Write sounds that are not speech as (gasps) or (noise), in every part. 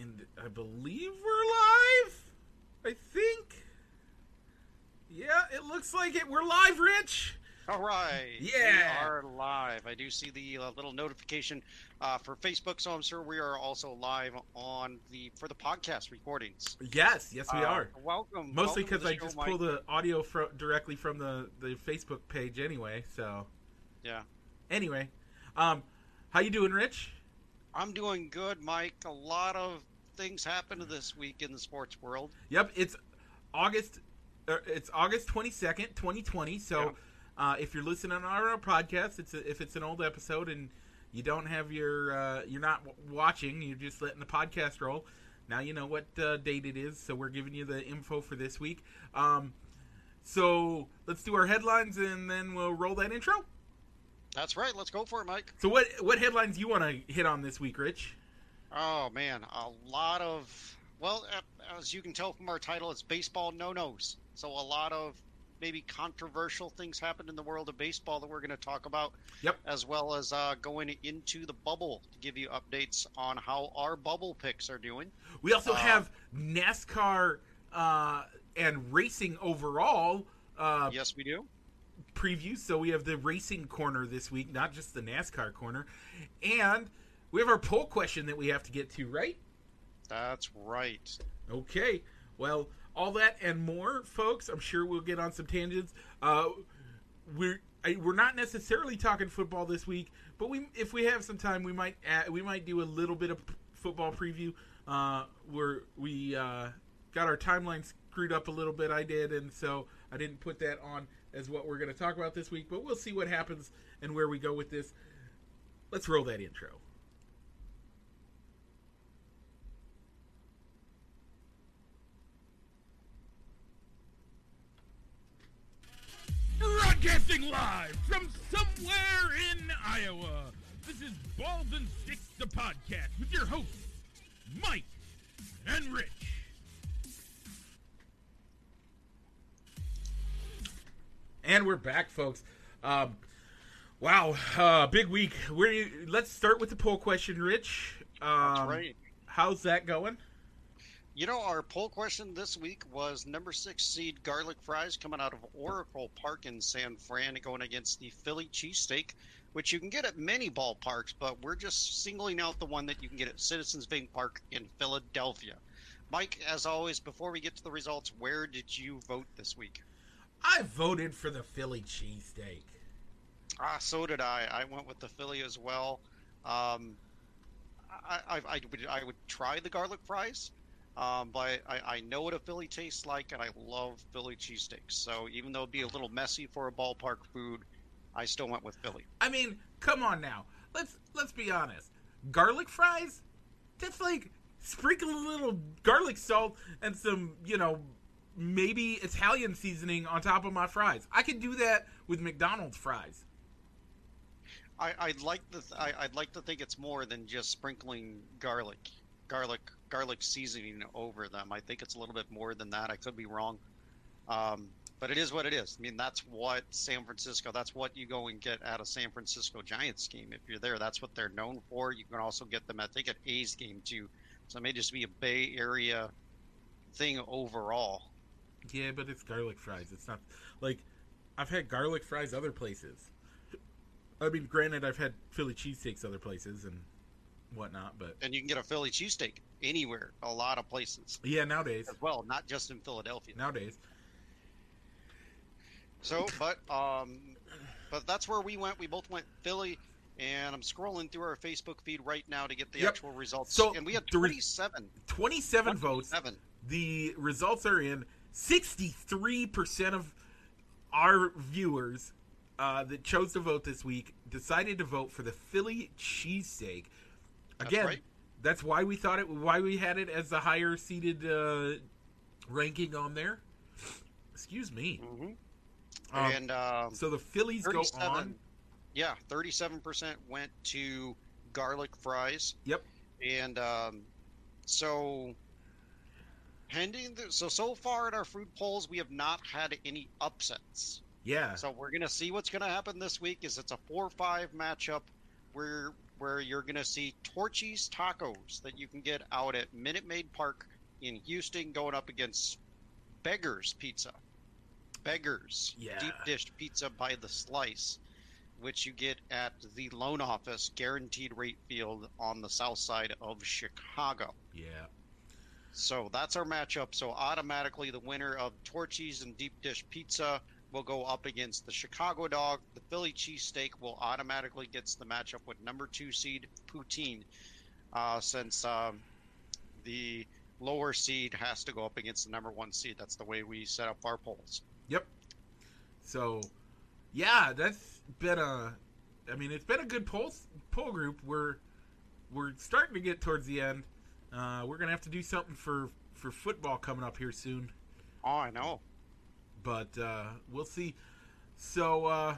And I believe we're live. I think. Yeah, it looks like it. We're live, Rich. All right. Yeah. We are live. I do see the uh, little notification uh, for Facebook, so I'm sure we are also live on the for the podcast recordings. Yes, yes, we Uh, are. Welcome. Mostly because I just pull the audio fro- directly from the the Facebook page anyway. So Yeah. anyway, um, how you doing, Rich? I'm doing good, Mike. A lot of things happened this week in the sports world. Yep, it's August. Uh, it's August twenty second, twenty twenty. So, uh, if you're listening on our podcast, it's a, if it's an old episode and you don't have your uh, you're not watching, you're just letting the podcast roll. Now you know what uh, date it is, so we're giving you the info for this week. Um, so let's do our headlines and then we'll roll that intro. That's right. Let's go for it, Mike. So what what headlines you want to hit on this week, Rich? Oh man, a lot of well, as you can tell from our title, it's baseball no-nos. So a lot of maybe controversial things happened in the world of baseball that we're going to talk about. Yep. As well as uh, going into the bubble to give you updates on how our bubble picks are doing. We also Uh, have NASCAR uh, and racing overall. Uh, yes, we do. Previews. So we have the racing corner this week, not just the NASCAR corner. And we have our poll question that we have to get to, right? That's right. Okay. Well, all that and more, folks. I'm sure we'll get on some tangents. Uh, we're I, we're not necessarily talking football this week, but we if we have some time, we might add, we might do a little bit of p- football preview. Uh, where we uh, got our timeline screwed up a little bit. I did, and so I didn't put that on as what we're going to talk about this week. But we'll see what happens and where we go with this. Let's roll that intro. Broadcasting live from somewhere in Iowa. This is Balls and Sticks, the podcast, with your hosts, Mike and Rich. And we're back, folks. Um, wow, uh, big week. Where let's start with the poll question, Rich. Um, That's right. How's that going? You know, our poll question this week was number six seed garlic fries coming out of Oracle Park in San Fran going against the Philly cheesesteak, which you can get at many ballparks, but we're just singling out the one that you can get at Citizens Bank Park in Philadelphia. Mike, as always, before we get to the results, where did you vote this week? I voted for the Philly cheesesteak. Ah, so did I. I went with the Philly as well. Um, I, I, I, would, I would try the garlic fries, um, but I, I know what a Philly tastes like, and I love Philly cheesesteaks. So even though it'd be a little messy for a ballpark food, I still went with Philly. I mean, come on now. Let's let's be honest. Garlic fries? That's like sprinkle a little garlic salt and some, you know, maybe Italian seasoning on top of my fries. I could do that with McDonald's fries. I, I'd like the I, I'd like to think it's more than just sprinkling garlic, garlic, garlic seasoning over them. I think it's a little bit more than that. I could be wrong, um, but it is what it is. I mean, that's what San Francisco. That's what you go and get at a San Francisco Giants game. If you're there, that's what they're known for. You can also get them, at, think, at A's game too. So it may just be a Bay Area thing overall. Yeah, but it's garlic fries. It's not like I've had garlic fries other places. I mean, granted, I've had Philly cheesesteaks other places and whatnot, but And you can get a Philly cheesesteak anywhere, a lot of places yeah, nowadays, as well, not just in Philadelphia. nowadays, So, but um, but that's where we went. We both went Philly, and I'm scrolling through our Facebook feed right now to get the Yep. actual results. So, and we had the re- 27. twenty-seven votes. 27. The results are in. Sixty-three percent of our viewers uh, that chose to vote this week decided to vote for the Philly cheesesteak. That's Again, right. that's why we thought it. Why we had it as the higher seated uh, ranking on there. Excuse me. hmm Um, and um, so the Phillies go on. yeah, 37% went to garlic fries. Yep. And um, so pending the, so so far in our food polls we have not had any upsets Yeah. so we're gonna see what's gonna happen this week is it's a 4-5 matchup where where you're going to see Torchy's Tacos that you can get out at Minute Maid Park in Houston, going up against Beggars Pizza. Beggars Yeah. deep dish pizza by the slice, which you get at the loan office, guaranteed rate field on the south side of Chicago. Yeah. So that's our matchup. So automatically, the winner of Torchy's and deep dish pizza will go up against the Chicago dog. The Philly cheesesteak will automatically gets the matchup with number two seed Poutine, uh, since um, the lower seed has to go up against the number one seed. That's the way we set up our polls. Yep. So, yeah, that's been a. I mean, it's been a good poll poll group. We're we're starting to get towards the end. Uh, we're gonna have to do something for for football coming up here soon, Oh, I know. but uh, we'll see. So, uh,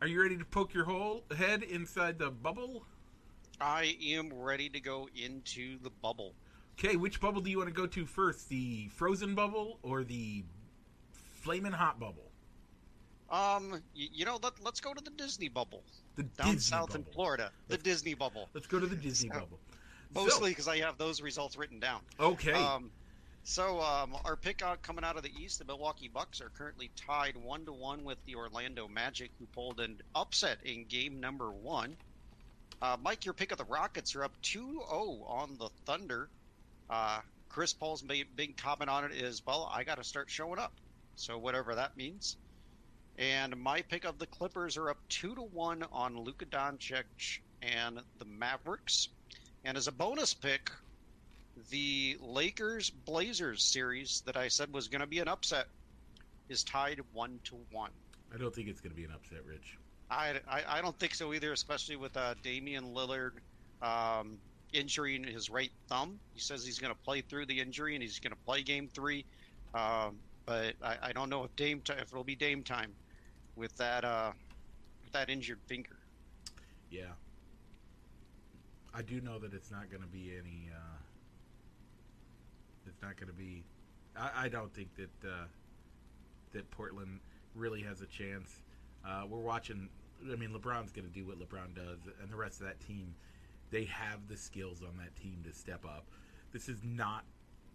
are you ready to poke your whole head inside the bubble? I am ready to go into the bubble. Okay, which bubble do you want to go to first? The frozen bubble or the flaming hot bubble? Um, y- you know, let, let's go to the Disney bubble The down Disney south in. Florida. The Disney bubble. Let's go to the Disney So- bubble. Mostly because I have those results written down. Okay. Um, so um, our pick out coming out of the East, the Milwaukee Bucks are currently tied one to one with the Orlando Magic, who pulled an upset in game number one. Uh, Mike, your pick of the Rockets are up 2-0 on the Thunder. Uh, Chris Paul's big comment on it is, well, I got to start showing up. So whatever that means. And my pick of the Clippers are up two to one on Luka Doncic and the Mavericks. And as a bonus pick, the Lakers Blazers series that I said was going to be an upset is tied one to one. I don't think it's going to be an upset, Rich. I, I, I don't think so either, especially with uh, Damian Lillard um, injuring his right thumb. He says he's going to play through the injury and he's going to play Game Three, um, but I, I don't know if Dame ti- if it'll be Dame time with that uh, with that injured finger. Yeah. I do know that it's not going to be any. Uh, it's not going to be. I, I don't think that uh, that Portland really has a chance. Uh, we're watching. I mean, LeBron's going to do what LeBron does, and the rest of that team, they have the skills on that team to step up. This is not.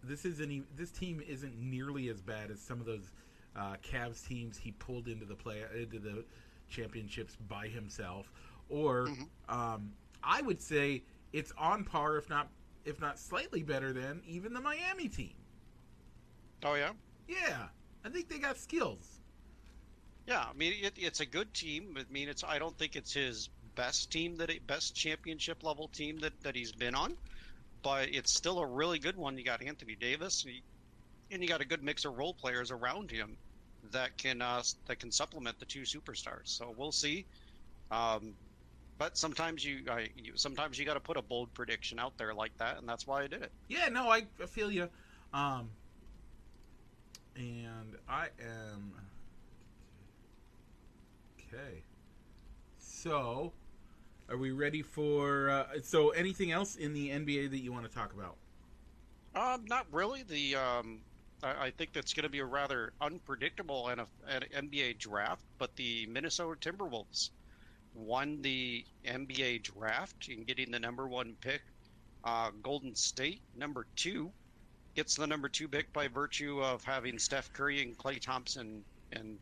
This isn't. This team isn't nearly as bad as some of those uh, Cavs teams he pulled into the play into the championships by himself. Or Mhm. um, I would say it's on par, if not if not slightly better than even the Miami team. Oh yeah. Yeah, I think they got skills. Yeah, I mean it, it's a good team. I mean it's I don't think it's his best team that it, best championship level team that, that he's been on, but it's still a really good one. You got Anthony Davis, and you, and you got a good mix of role players around him that can uh, that can supplement the two superstars. So we'll see. Um, but sometimes you, I, you sometimes you got to put a bold prediction out there like that, and that's why I did it. Yeah, no, I, I feel you. Um, and I am okay. So, are we ready for? Uh, so, anything else in the NBA that you want to talk about? Um, not really. The um, I, I think that's going to be a rather unpredictable and an NBA draft. But the Minnesota Timberwolves won the NBA draft in getting the number one pick. Uh, Golden State number two gets the number two pick by virtue of having Steph Curry and Klay Thompson and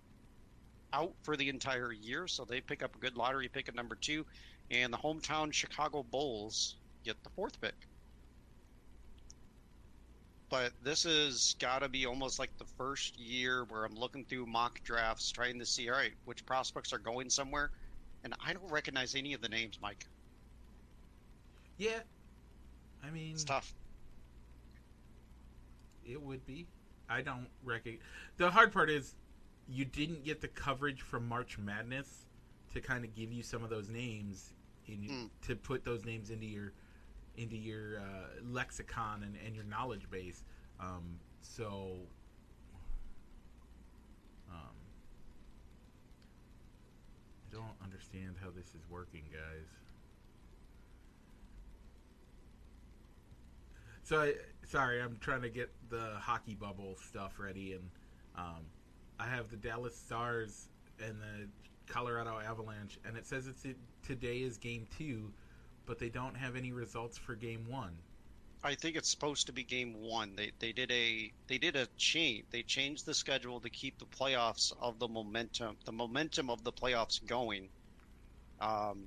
out for the entire year, so they pick up a good lottery pick at number two, and the hometown Chicago Bulls get the fourth pick but this has got to be almost like the first year where I'm looking through mock drafts trying to see, all right, which prospects are going somewhere. And I don't recognize any of the names, Mike. Yeah, I mean, It's tough. it would be. I don't reckon. The hard part is you didn't get the coverage from March Madness to kind of give you some of those names in Hmm. to put those names into your into your uh, lexicon and, and your knowledge base. Um, so, um, I don't understand how this is working, guys. So, I, sorry, I'm trying to get the hockey bubble stuff ready, and um, I have the Dallas Stars and the Colorado Avalanche, and it says it's today is game two, but they don't have any results for game one. I think it's supposed to be game one. They they did a they did a change. They changed the schedule to keep the playoffs of the momentum the momentum of the playoffs going. Um,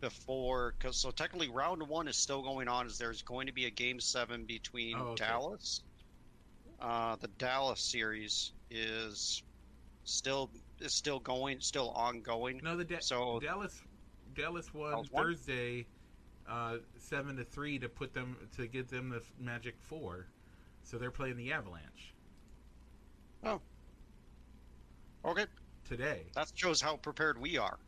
before because so technically round one is still going on. Is there's going to be a game seven between Oh, okay. Dallas. Uh, the Dallas series is still is still going, still ongoing. No, the da- So- Dallas Dallas won Thursday. won? Uh, seven to three to put them to get them the Magic Four, so they're playing the Avalanche Oh. Okay, today. that shows how prepared we are.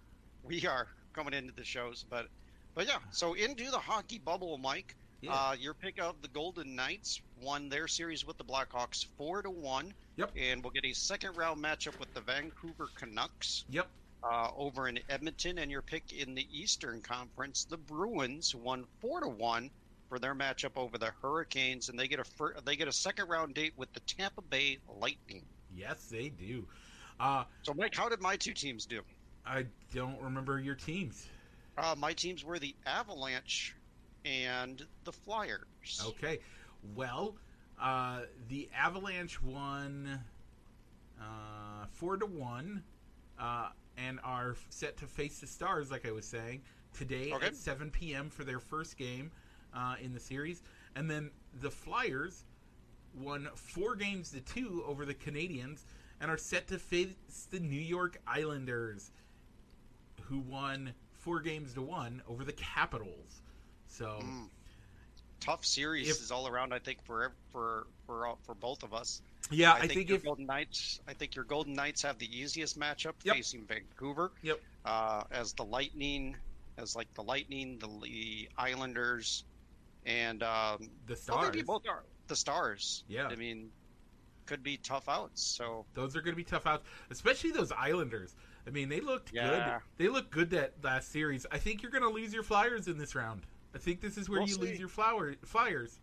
We are coming into the shows, but but yeah. So into the hockey bubble, Mike. Yeah. Uh, your pick of the Golden Knights won their series with the Blackhawks four to one. Yep. And we'll get a second round matchup with the Vancouver Canucks yep. Uh, over in Edmonton. And your pick in the Eastern Conference, the Bruins won four to one for their matchup over the Hurricanes, and they get a fir- they get a second round date with the Tampa Bay Lightning. Yes, they do. Uh, So, Mike, how did my two teams do? I don't remember your teams. Uh, my teams were the Avalanche and the Flyers. Okay. Well, uh, the Avalanche won uh, four to one, uh, and are set to face the Stars, like I was saying, today Okay. at 7 p.m. for their first game uh, in the series. And then the Flyers won four games to two over the Canadiens and are set to face the New York Islanders, who won four games to one over the Capitals. So. Mm. Tough series If- is all around. I think for for for for both of us. Yeah, I, think, think your if Golden Knights. I think your Golden Knights have the easiest matchup Yep. facing Vancouver. Yep. Uh, as the Lightning, as like the Lightning, the, the Islanders, and um, the Stars, maybe both are the Stars. Yeah. I mean, could be tough outs. So those are going to be tough outs, especially those Islanders. I mean, they looked Yeah. good. They looked good that last series. I think you're going to lose your Flyers in this round. I think this is where We'll you lose your flower Flyers.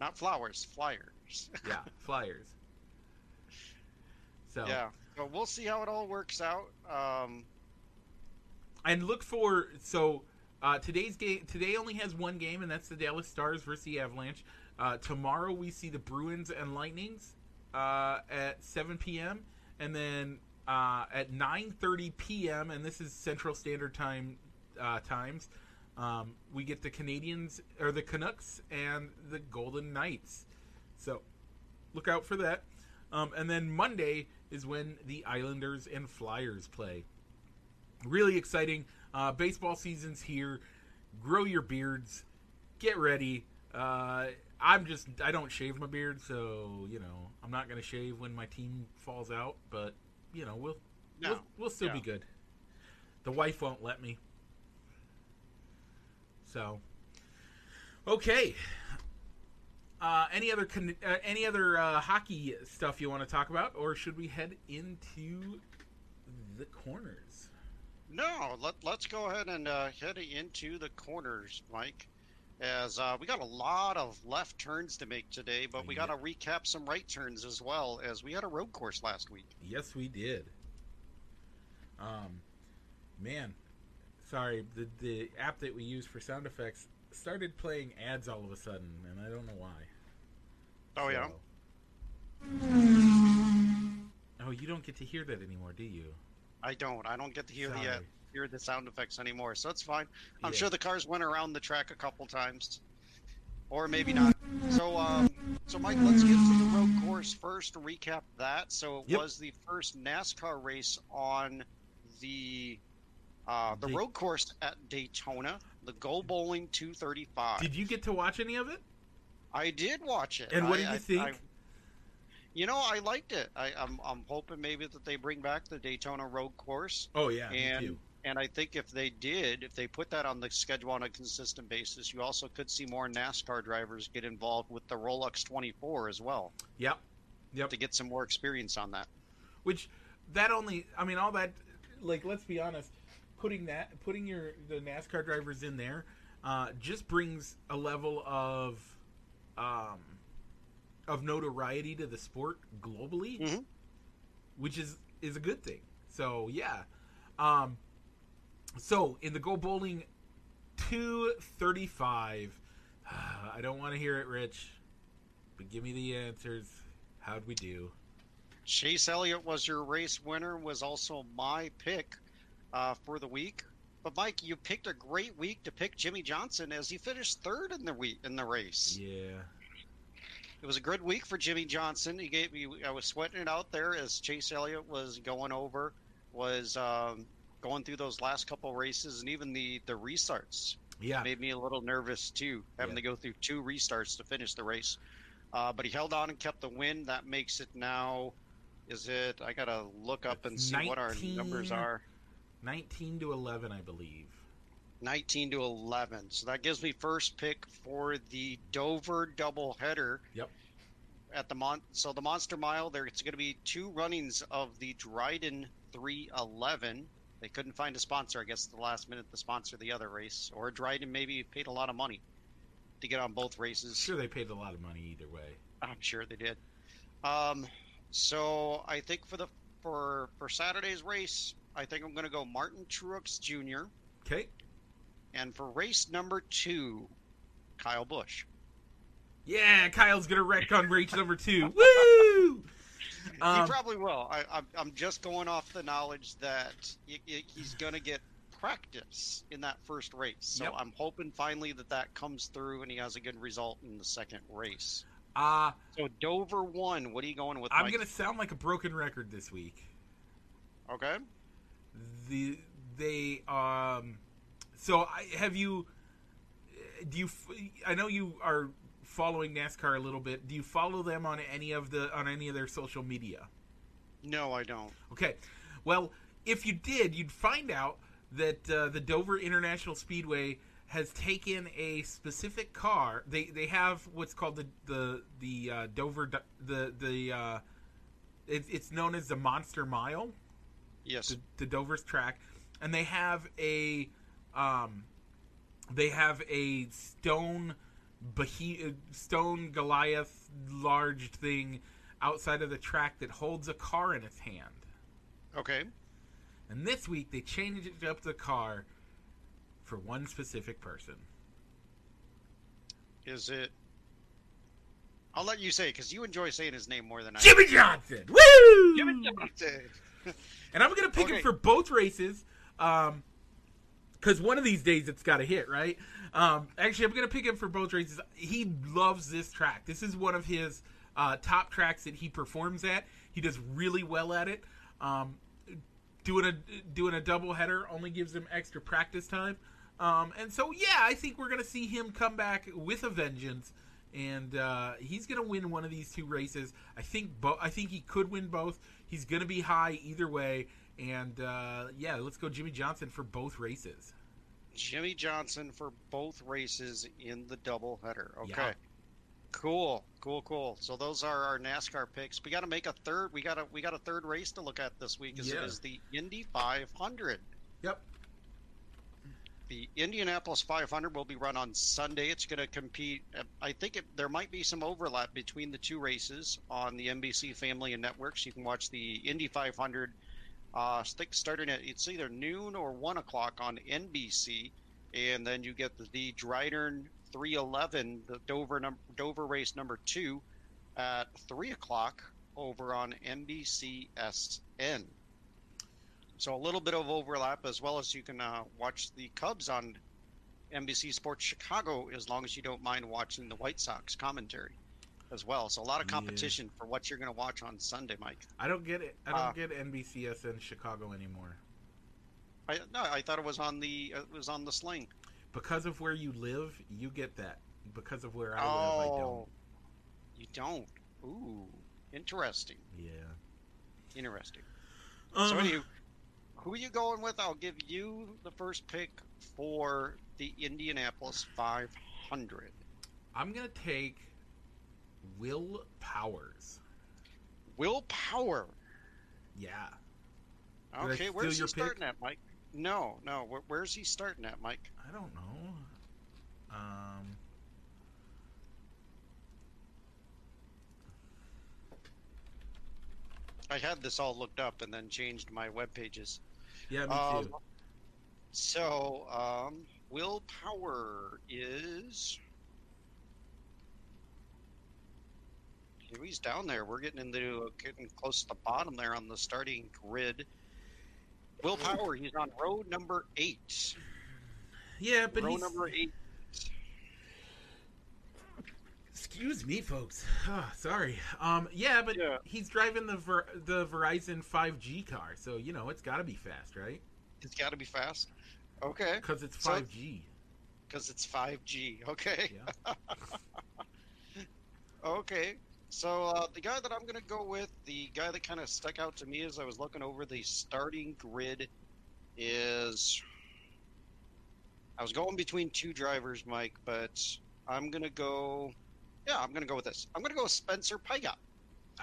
not flowers, Flyers. (laughs) Yeah, Flyers. So yeah. So we'll see how it all works out. Um, and look for so uh, today's game. Today only has one game, and that's the Dallas Stars versus the Avalanche. Uh, tomorrow we see the Bruins and Lightnings uh, at 7 p.m. and then uh, at 9:30 p.m. and this is Central Standard Time uh, times. Um, we get the Canadiens or the Canucks and the Golden Knights. So look out for that. Um, and then Monday is when the Islanders and Flyers play really exciting. Uh, baseball season's here. Grow your beards. Get ready. Uh, I'm just I don't shave my beard, so you know I'm not gonna shave when my team falls out. But you know we'll no. we'll, we'll still be good. The wife won't let me. So okay. Uh, any other con- uh, any other uh, hockey stuff you want to talk about, or should we head into the corners? No, let, let's go ahead and uh, head into the corners, Mike. As uh, we got a lot of left turns to make today, but we Yeah. got to recap some right turns as well, as we had a road course last week. Yes, we did. Um, man, sorry, the the app that we use for sound effects started playing ads all of a sudden, and I don't know why. Oh, yeah? Oh, you don't get to hear that anymore, do you? I don't. I don't get to hear the uh, hear the sound effects anymore, so it's fine. I'm Yeah. sure the cars went around the track a couple times, or maybe not. So, um, so Mike, let's get to the road course first. Recap that, so it Yep. was the first NASCAR race on the uh, the Da- road course at Daytona, the Go Bowling 235. Did you get to watch any of it? I did watch it. And what I- did you think? I- you know, I liked it. I, I'm I'm hoping maybe that they bring back the Daytona road course. Oh yeah, and and I think if they did, if they put that on the schedule on a consistent basis, you also could see more NASCAR drivers get involved with the Rolex 24 as well Yep, yep. to get some more experience on that. Which that only, I mean, all that. Like, let's be honest, putting that, putting your the NASCAR drivers in there, uh, just brings a level of, um, of notoriety to the sport globally, Mhm. which is is a good thing. So yeah, Um, so in the Go Bowling 235, (sighs) I don't want to hear it, Rich, but give me the answers. How'd we do? Chase Elliott was your race winner, was also my pick uh, for the week. But Mike, you picked a great week to pick Jimmie Johnson as he finished third in the week in the race. Yeah. It was a good week for Jimmie Johnson. He gave me I was sweating it out there as Chase Elliott was going over, was um, going through those last couple races, and even the the restarts Yeah. made me a little nervous too, having Yeah. to go through two restarts to finish the race. Uh, but he held on and kept the win. That makes it now. Is it? I gotta look up and see what our numbers are. 19 to 11, I believe. 19 to 11. So that gives me first pick for the Dover doubleheader. Yep. At the mon, so the Monster Mile, there it's going to be two runnings of the Drydene 311. They couldn't find a sponsor, I guess, at the last minute to sponsor the other race, or Drydene maybe paid a lot of money to get on both races. Sure, they paid a lot of money either way. I'm sure they did. Um, so I think for the for for Saturday's race, I think I'm going to go Martin Truex Jr. Okay. And for race number two, Kyle Busch. Yeah, Kyle's gonna wreck on race number two. (laughs) Woo! Um, he probably will. I, I'm, I'm just going off the knowledge that he, he- he's going to get practice in that first race. So Yep. I'm hoping finally that that comes through and he has a good result in the second race. uh, So Dover one. What are you going with? I'm gonna sound like a broken record this week. Okay. The they um, so I have you. Do you? I know you are following NASCAR a little bit. Do you follow them on any of the on any of their social media? No, I don't. Okay. Well, if you did, you'd find out that uh, the Dover International Speedway has taken a specific car. They they have what's called the the the uh, Dover the the uh, it, it's known as the Monster Mile, Yes. the, the Dover's track, and they have a um, they have a stone behe- stone Goliath large thing outside of the track that holds a car in its hand. Okay. And this week they changed up the car for one specific person. Is it? I'll let you say because you enjoy saying his name more than I. Jimmie Johnson! Woo! Jimmie Johnson. (laughs) And I'm gonna pick Okay. him for both races, um, because one of these days it's got to hit, right? Um, actually, I'm gonna pick him for both races. He loves this track. This is one of his uh, top tracks that he performs at. He does really well at it. Um, doing a doing a double header only gives him extra practice time. Um, and so, yeah, I think we're gonna see him come back with a vengeance, and uh, he's gonna win one of these two races. I think bo- I think he could win both. He's gonna be high either way, and uh, yeah, let's go Jimmie Johnson for both races. Jimmie Johnson for both races in the doubleheader. Okay. Yeah. Cool, cool, cool. So those are our NASCAR picks. We got to make a third. We got a we got a third race to look at this week. Is Yeah. it is the Indy 500. Yep. The Indianapolis 500 will be run on Sunday. It's going to compete. uh, I think it, there might be some overlap between the two races on the NBC family and networks. You can watch the Indy 500 uh, st- starting at it's either noon or one o'clock on NBC, and then you get the, the Drydene 311, the Dover num- Dover race number two, at three o'clock over on NBCSN. So a little bit of overlap, as well as you can uh, watch the Cubs on NBC Sports Chicago, as long as you don't mind watching the White Sox commentary as well. So a lot of Yeah. competition for what you're going to watch on Sunday, Mike. I don't get it. I don't Uh, get NBCS in Chicago anymore I no, I thought it was on the it was on the sling. because of where you live. You get that because of where I live. I don't. Oh, you don't. Ooh, interesting. Yeah. Interesting. Um, so, anyway, who are you going with? I'll give you the first pick for the Indianapolis 500. I'm gonna take Will Powers. Will Power. Yeah. Did Okay, where's he pick? starting at, Mike? No, no. Where, where's he starting at, Mike? I don't know. Um. I had this all looked up and then changed my web pages. Yeah, me Um, too. So, um, Will Power is. Here He's down there. We're getting into getting close to the bottom there on the starting grid. Will Power, he's on row number eight. Yeah, but row he's number eight. Excuse me, folks. Ah, sorry. Um, yeah, but Yeah. he's driving the Ver- the Verizon 5G car, so you know it's got to be fast, right? It's got to be fast. Okay, Because it's 5G. because it's 5G. Okay. Yeah. (laughs) Okay. So uh, the guy that I'm going to go with, the guy that kind of stuck out to me as I was looking over the starting grid, is I was going between two drivers, Mike, but I'm going to go. Yeah, I'm going to go with this. I'm going to go with Spencer Pigot.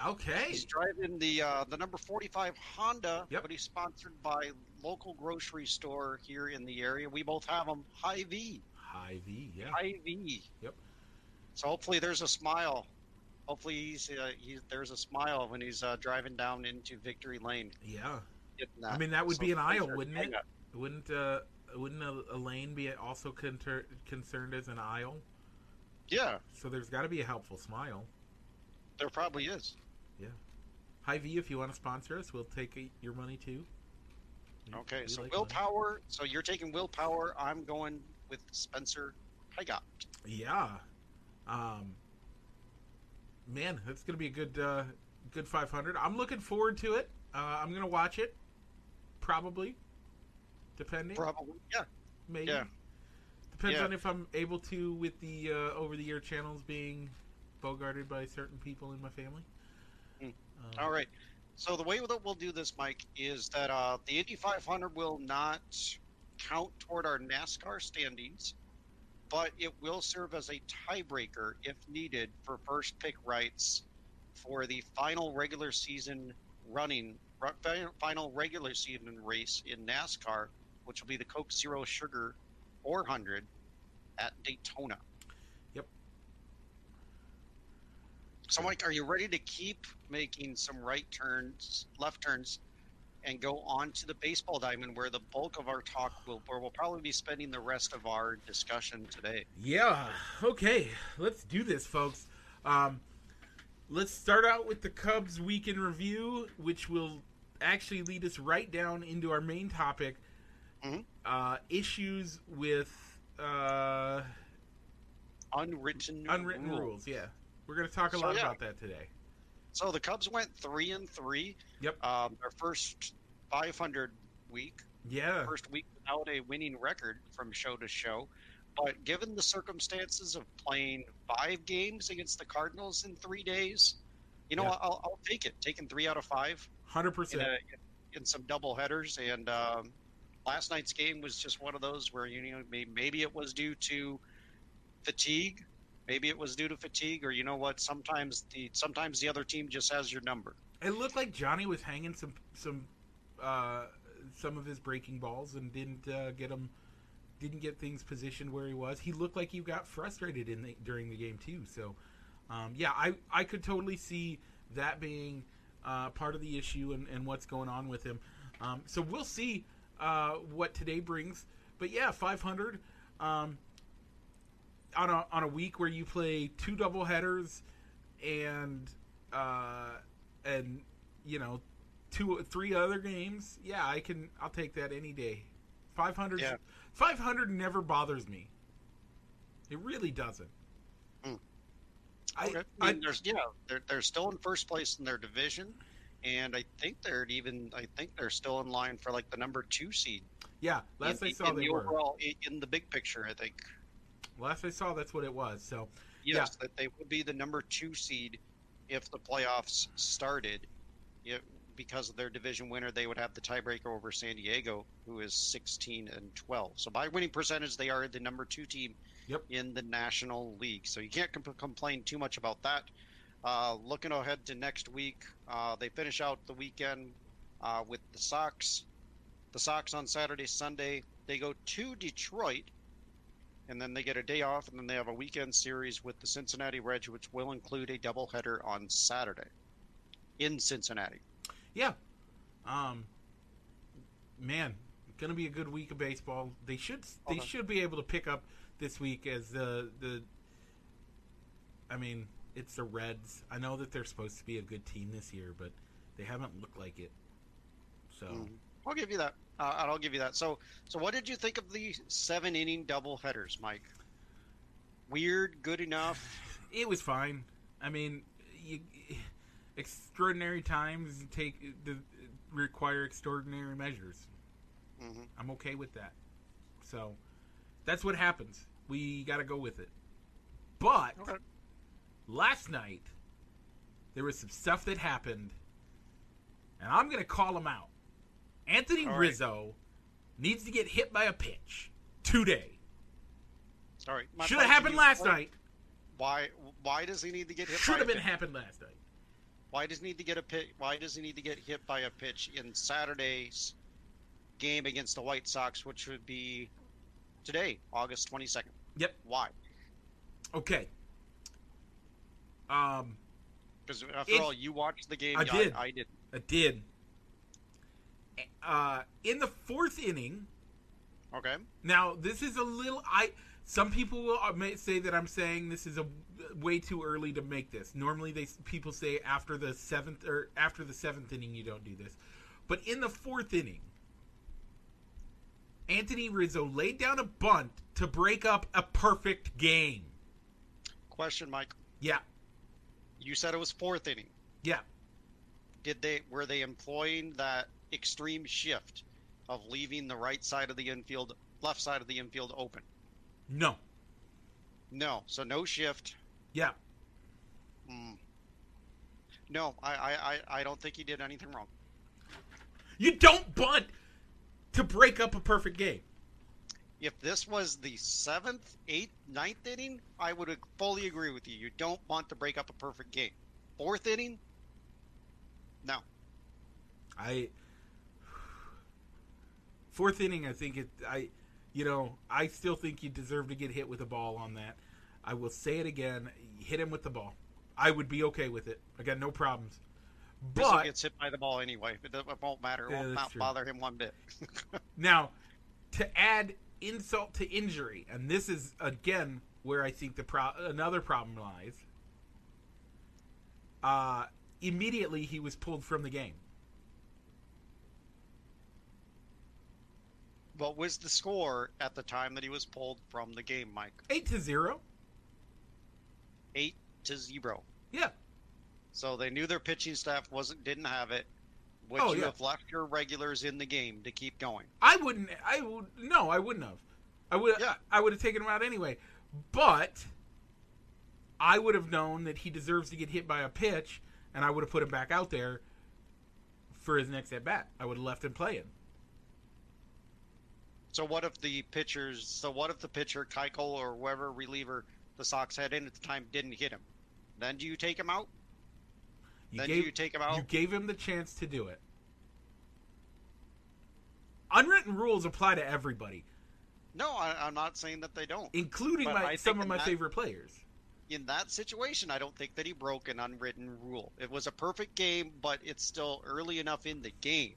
Okay. He's driving the uh, the number 45 Honda, Yep. but he's sponsored by local grocery store here in the area. We both have them. Hy-Vee. High V. Yeah. High V. Yep. So hopefully there's a smile. Hopefully he's, uh, he's there's a smile when he's uh, driving down into Victory Lane. Yeah. I mean, that would So be an aisle, wouldn't it? Wouldn't uh, wouldn't a, a lane be also concerned as an aisle? Yeah, So there's got to be a helpful smile. there probably is. Yeah. Hy-Vee, if you want to sponsor us, we'll take your money too. Okay, so like money. willpower. So you're taking Will Power. I'm going with Spencer Pigot. Yeah. Um. Man, that's gonna be a good, uh, good 500. I'm looking forward to it. Uh, I'm gonna watch it, probably, depending. Probably. Yeah. Maybe. yeah. Depends Yeah. on if I'm able to with the uh, over the year channels being bogarted by certain people in my family. Hmm. Um, All right. So the way that we'll do this, Mike, is that uh, the Indy 500 will not count toward our NASCAR standings, but it will serve as a tiebreaker if needed for first pick rights for the final regular season running, final regular season race in NASCAR, which will be the Coke Zero Sugar 400 at Daytona. Yep. So, Mike, are you ready to keep making some right turns, left turns, and go on to the baseball diamond, where the bulk of our talk will, where we'll probably be spending the rest of our discussion today? Yeah. Okay. Let's do this, folks. Um, let's start out with the Cubs week in review, which will actually lead us right down into our main topic: Mhm. uh, issues with uh, Unwritten, unwritten rule. rules. Yeah, we're going to talk a So, lot yeah. about that today. So the Cubs went three and three. Yep. Um, their first 500 week, Yeah. first week without a winning record from show to show. But given the circumstances of playing five games against the Cardinals in three days, you know, Yeah. I'll, I'll take it. Taking three out of five Hundred in, percent. a, in some double headers. And um, last night's game was just one of those where you know maybe it was due to fatigue, maybe it was due to fatigue, or you know what? Sometimes the sometimes the other team just has your number. It looked like Johnny was hanging some some uh, some of his breaking balls and didn't uh, get him didn't get things positioned where he was. He looked like he got frustrated in the, during the game too. So um, yeah, I I could totally see that being uh, part of the issue and, and what's going on with him. Um, so we'll see uh, what today brings. But yeah, 500 um, on a on a week where you play two double headers and uh, and you know two three other games yeah i can i'll take that any day 500 Yeah. 500 never bothers me it really doesn't. I, Okay. I, I mean, there's, yeah, they're, they're still in first place in their division, and I think they're even. I think they're still in line for like the number two seed. yeah last in, i saw in they the were overall in the big picture. I think last i saw that's what it was so yes, that they would be the number two seed if the playoffs started. It, because of their division winner, they would have the tiebreaker over San Diego, who is 16 and 12. So by winning percentage, they are the number two team Yep. in the National League. So you can't comp- complain too much about that. Uh, looking ahead to next week, uh, they finish out the weekend uh, with the Sox. The Sox on Saturday, Sunday. They go to Detroit, and then they get a day off, and then they have a weekend series with the Cincinnati Reds, which will include a doubleheader on Saturday in Cincinnati. yeah um man, gonna be a good week of baseball. They should they Okay. should be able to pick up this week as the the. I mean, it's the Reds. I know that they're supposed to be a good team this year, but they haven't looked like it. So Mhm. I'll give you that. Uh, I'll give you that. So, so what did you think of the seven inning double headers, Mike? Weird, good enough. (laughs) it was fine. I mean, you, extraordinary times take the require extraordinary measures. hmm I'm okay with that. So that's what happens. We got to go with it. But Okay. Last night there was some stuff that happened, and I'm going to call him out. Anthony All right. Rizzo needs to get hit by a pitch today. All right. my Should have happened last night. Why? Why does he need to get hit? Should have been pitch? happened last night. Why does he need to get a pitch? Why does he need to get hit by a pitch in Saturday's game against the White Sox, which would be today, August twenty second? Yep. Why? Okay. Um, Because after It- all, you watched the game. I yeah, did. I, I did. I did. Uh, in the fourth inning, Okay. Now, this is a little. I some people will uh, may say that I'm saying this is a way too early to make this. Normally, they people say after the seventh or after the seventh inning you don't do this, but in the fourth inning, Anthony Rizzo laid down a bunt to break up a perfect game. Question, Mike. Yeah, You said it was fourth inning. yeah. Did they were they employing that extreme shift of leaving the right side of the infield, left side of the infield open? No, No. So no shift. yeah. Mm. No, I, I, I, I don't think he did anything wrong. You don't bunt to break up a perfect game. If this was the seventh, eighth, ninth inning, I would fully agree with you. You don't want to break up a perfect game. Fourth inning, no. I fourth inning. I think it. I, you know, I still think you deserve to get hit with a ball on that. I will say it again. Hit him with the ball. I would be okay with it. I got no problems. But gets hit by the ball anyway. It, won't matter. It Yeah, won't that's not true. bother him one bit. (laughs) now, to add insult to injury, and this is again where I think the pro- another problem lies. Uh, immediately he was pulled from the game. what was the score at the time that he was pulled from the game, Mike? Eight to zero. Eight to zero. Yeah. So they knew their pitching staff wasn't didn't have it. Would Oh, you yeah. have left your regulars in the game to keep going? I wouldn't. I would no. I wouldn't have. I would. Yeah. I would have taken him out anyway. But I would have known that he deserves to get hit by a pitch, and I would have put him back out there for his next at bat. I would have left him playing. So what if the pitchers? So what if the pitcher, Keuchel or whoever reliever the Sox had in at the time didn't hit him? Then do you take him out? You then gave you take him out? you gave him the chance to do it. Unwritten rules apply to everybody, No, I, I'm not saying that they don't. including my some of my that- favorite players. In that situation, I don't think that he broke an unwritten rule. It was a perfect game, but it's still early enough in the game.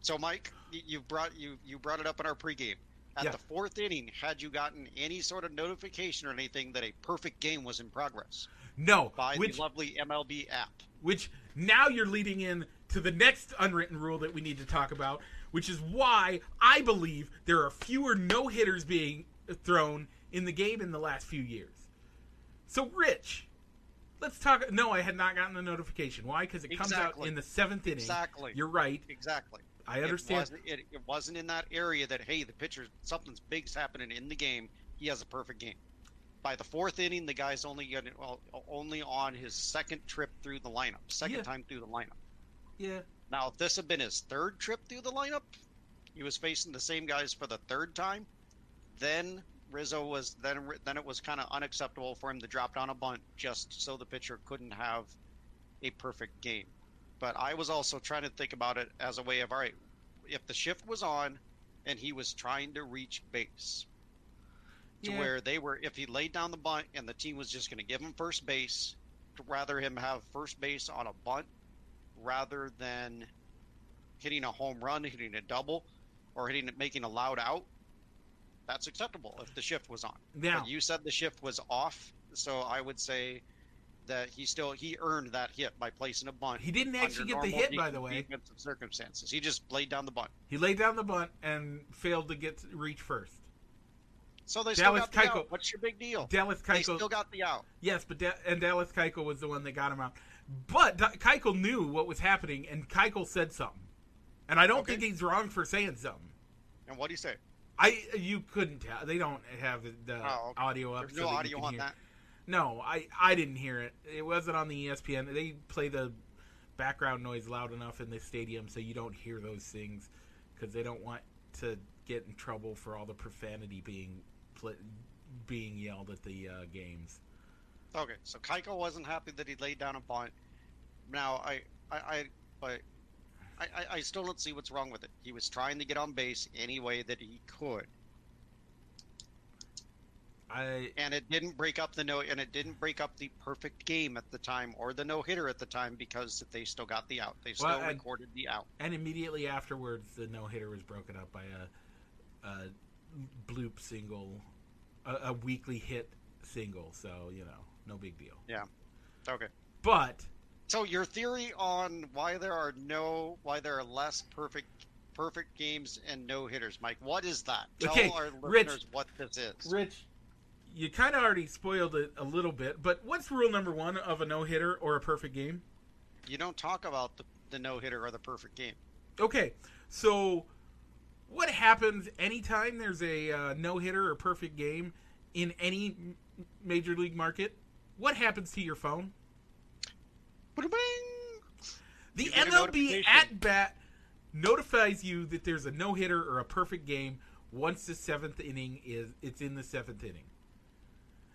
So, Mike, you brought you you brought it up in our pregame. At Yeah. the fourth inning, had you gotten any sort of notification or anything that a perfect game was in progress No, by which the lovely MLB app? which now you're leading in to the next unwritten rule that we need to talk about, which is why I believe there are fewer no hitters being thrown in the game in the last few years. So, Rich, let's talk. No, I had not gotten the notification. Why? Because it comes out in the seventh inning. Exactly. You're right. Exactly. I understand. It wasn't, it, it wasn't in that area that hey, the pitcher something's big's happening in the game. He has a perfect game. By the fourth inning, the guy's only getting, well, only on his second trip through the lineup, second Yeah. time through the lineup. Yeah. Now, if this had been his third trip through the lineup, he was facing the same guys for the third time. Then Rizzo was then then it was kind of unacceptable for him to drop down a bunt just so the pitcher couldn't have a perfect game. But I was also trying to think about it as a way of all right, if the shift was on and he was trying to reach base to Yeah. where they were if he laid down the bunt and the team was just going to give him first base to rather him have first base on a bunt rather than hitting a home run, hitting a double, or hitting making a loud out, that's acceptable if the shift was on. Now, But you said the shift was off, so I would say that he still he earned that hit by placing a bunt. he didn't actually get the hit, by the way. defensive circumstances. He just laid down the bunt. He laid down the bunt and failed to get to reach first. So they Dallas still got the out. What's your big deal? Dallas They Keuchel, still got the out. yes, but da- and Dallas Keuchel was the one that got him out. But Da- Keuchel knew what was happening, and Keuchel said something. And I don't Okay. think he's wrong for saying something. And what do you say? I you couldn't tell. They don't have the, Oh, okay. audio up. There's so no audio on hear. that. No, I I didn't hear it. It wasn't on the ESPN. They play the background noise loud enough in the stadium so you don't hear those things because they don't want to get in trouble for all the profanity being pl- being yelled at the uh, games. Okay, so Keuchel wasn't happy that he laid down a bunt. Now I I, I but I, I, I still don't see what's wrong with it. He was trying to get on base any way that he could. I and it didn't break up the no and it didn't break up the perfect game at the time or the no hitter at the time because they still got the out. They still Well, and- recorded the out. and immediately afterwards the no hitter was broken up by a, a bloop single, a, a weakly hit single. So you know, no big deal. Yeah. Okay. But So your theory on why there are no why there are less perfect perfect games and no hitters, Mike, what is that? Tell Okay, our Rich. listeners what this is. Rich, you kind of already spoiled it a little bit. But what's rule number one of a no hitter or a perfect game? You don't talk about the, the no hitter or the perfect game. Okay, so what happens anytime there's a uh, no hitter or perfect game in any major league market? What happens to your phone? Ba-da-bing! The You MLB at bat notifies you that there's a no hitter or a perfect game once the seventh inning is it's in the seventh inning.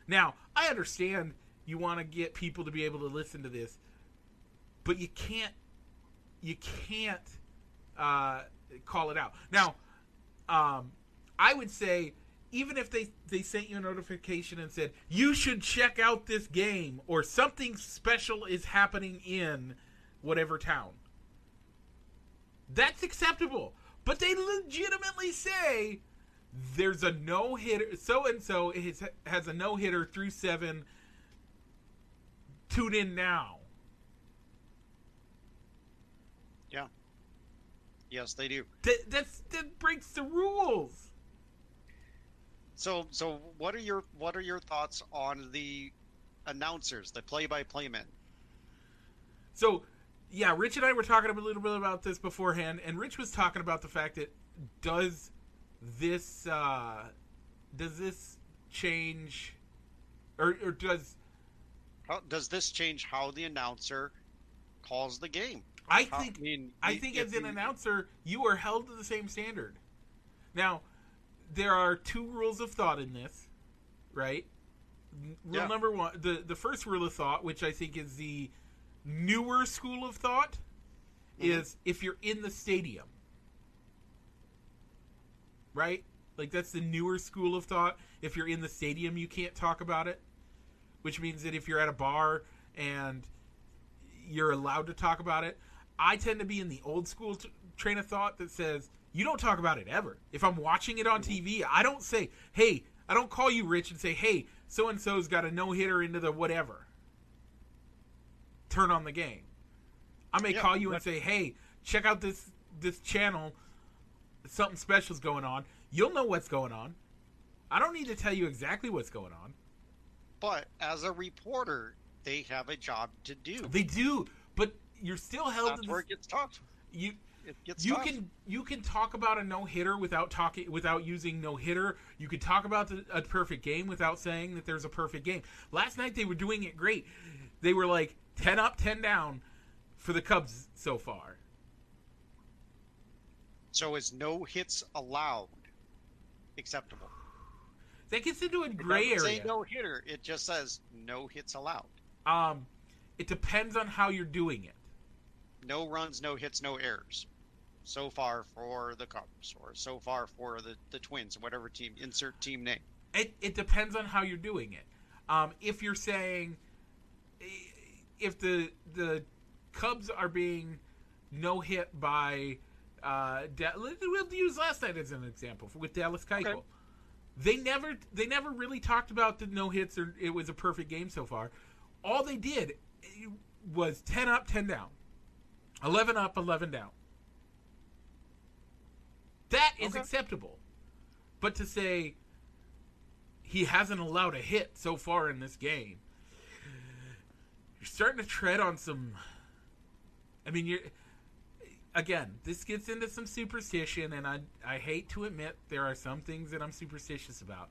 Now, I understand you want to get people to be able to listen to this, but you can't you can't uh, call it out. Now, um, I would say even if they they sent you a notification and said you should check out this game or something special is happening in whatever town. That's acceptable. But they legitimately say there's a no hitter. So and so has a no hitter through seven. Tune in now. Yes, they do. That that's, that breaks the rules. So so what are your what are your thoughts on the announcers, the play by play men? So, yeah, Rich and I were talking a little bit about this beforehand, and Rich was talking about the fact that does this uh, does this change, or, or does How, does this change how the announcer calls the game? I think mean, I think as an announcer, you are held to the same standard. Now, there are two rules of thought in this, right? Rule Yeah. number one, the the first rule of thought, which I think is the newer school of thought, Mhm. is if you're in the stadium, right? Like that's the newer school of thought. If you're in the stadium, you can't talk about it, which means that if you're at a bar and you're allowed to talk about it. I tend to be in the old school t- train of thought that says you don't talk about it ever. If I'm watching it on TV, I don't say, "Hey," I don't call you Rich and say, "Hey, so and so's got a no hitter into the whatever." Turn on the game. I may Yeah, call you and say, "Hey, check out this this channel. Something special's going on." You'll know what's going on. I don't need to tell you exactly what's going on. But as a reporter, they have a job to do. They do, you're still held That's to where the, it gets tough. you It gets you tough. can you can talk about a no hitter without talking without using no hitter. You could talk about the, a perfect game without saying that there's a perfect game. Last night they were doing it great. They were like ten up, ten down for the Cubs so far. So is no hits allowed acceptable? That gets into a It gray doesn't area. Say no hitter. It just says no hits allowed. Um, it depends on how you're doing it. No runs, no hits, no errors. So far for the Cubs, or so far for the, the Twins, whatever team. Insert team name. It, it depends on how you're doing it. Um, if you're saying if the the Cubs are being no hit by Uh, da- we'll use last night as an example with Dallas Keuchel. Okay. They never they never really talked about the no hits or it was a perfect game so far. All they did was ten up, ten down, eleven up, eleven down. That is Okay. acceptable. But to say he hasn't allowed a hit so far in this game, you're starting to tread on some. I mean, you're again. This gets into some superstition, and I I hate to admit there are some things that I'm superstitious about.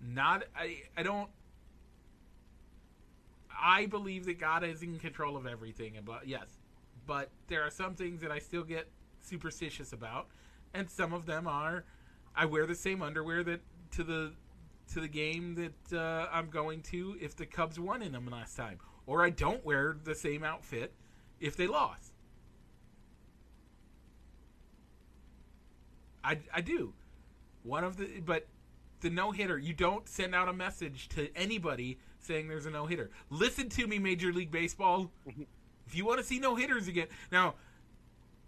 Not I I don't. I believe that God is in control of everything, and but yes, but there are some things that I still get superstitious about, and some of them are I wear the same underwear that to the to the game that uh, I'm going to if the Cubs won in them last time, or I don't wear the same outfit if they lost. I, I do. One of the but the no hitter, you don't send out a message to anybody saying there's a no hitter. Listen to me, Major League Baseball. (laughs) if you want to see no hitters again, now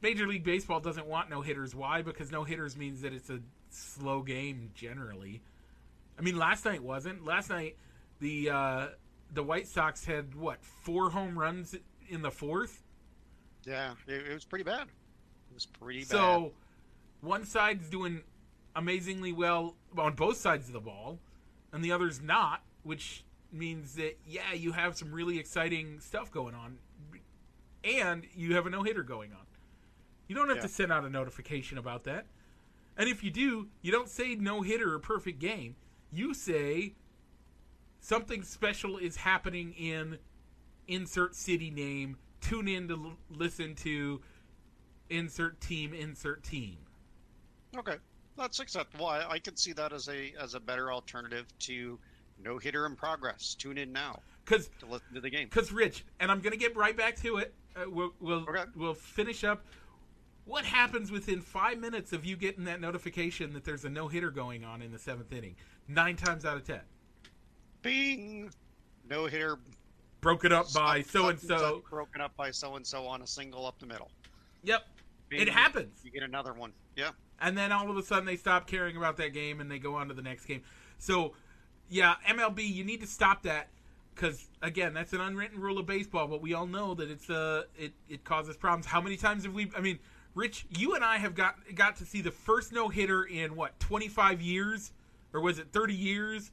Major League Baseball doesn't want no hitters. Why? Because no hitters means that it's a slow game generally. I mean, last night wasn't. Last night, the uh, the White Sox had what four home runs in the fourth. Yeah, it, it was pretty bad. It was pretty bad. So one side's doing amazingly well on both sides of the ball, and the other's not, which means that yeah, you have some really exciting stuff going on, and you have a no hitter going on. You don't have Yeah. to send out a notification about that. And if you do, you don't say no hitter or perfect game. You say something special is happening in insert city name. Tune in to l- listen to insert team, insert team. Okay, that's acceptable. I, I could see that as a as a better alternative to no hitter in progress. Tune in now Because to listen to the game. Because Rich, and I'm gonna get right back to it. Uh, we'll we'll, Okay. we'll finish up. What happens within five minutes of you getting that notification that there's a no hitter going on in the seventh inning? Nine times out of ten, Bing, no hitter broken up by so and so. broken up by so and so on a single up the middle. Yep, Bing, it happens. You get another one. Yeah. And then all of a sudden they stop caring about that game and they go on to the next game. So, yeah, MLB, you need to stop that because again, that's an unwritten rule of baseball. But we all know that it's uh it it causes problems. How many times have we? I mean, Rich, you and I have got got to see the first no hitter in what 25 years, or was it 30 years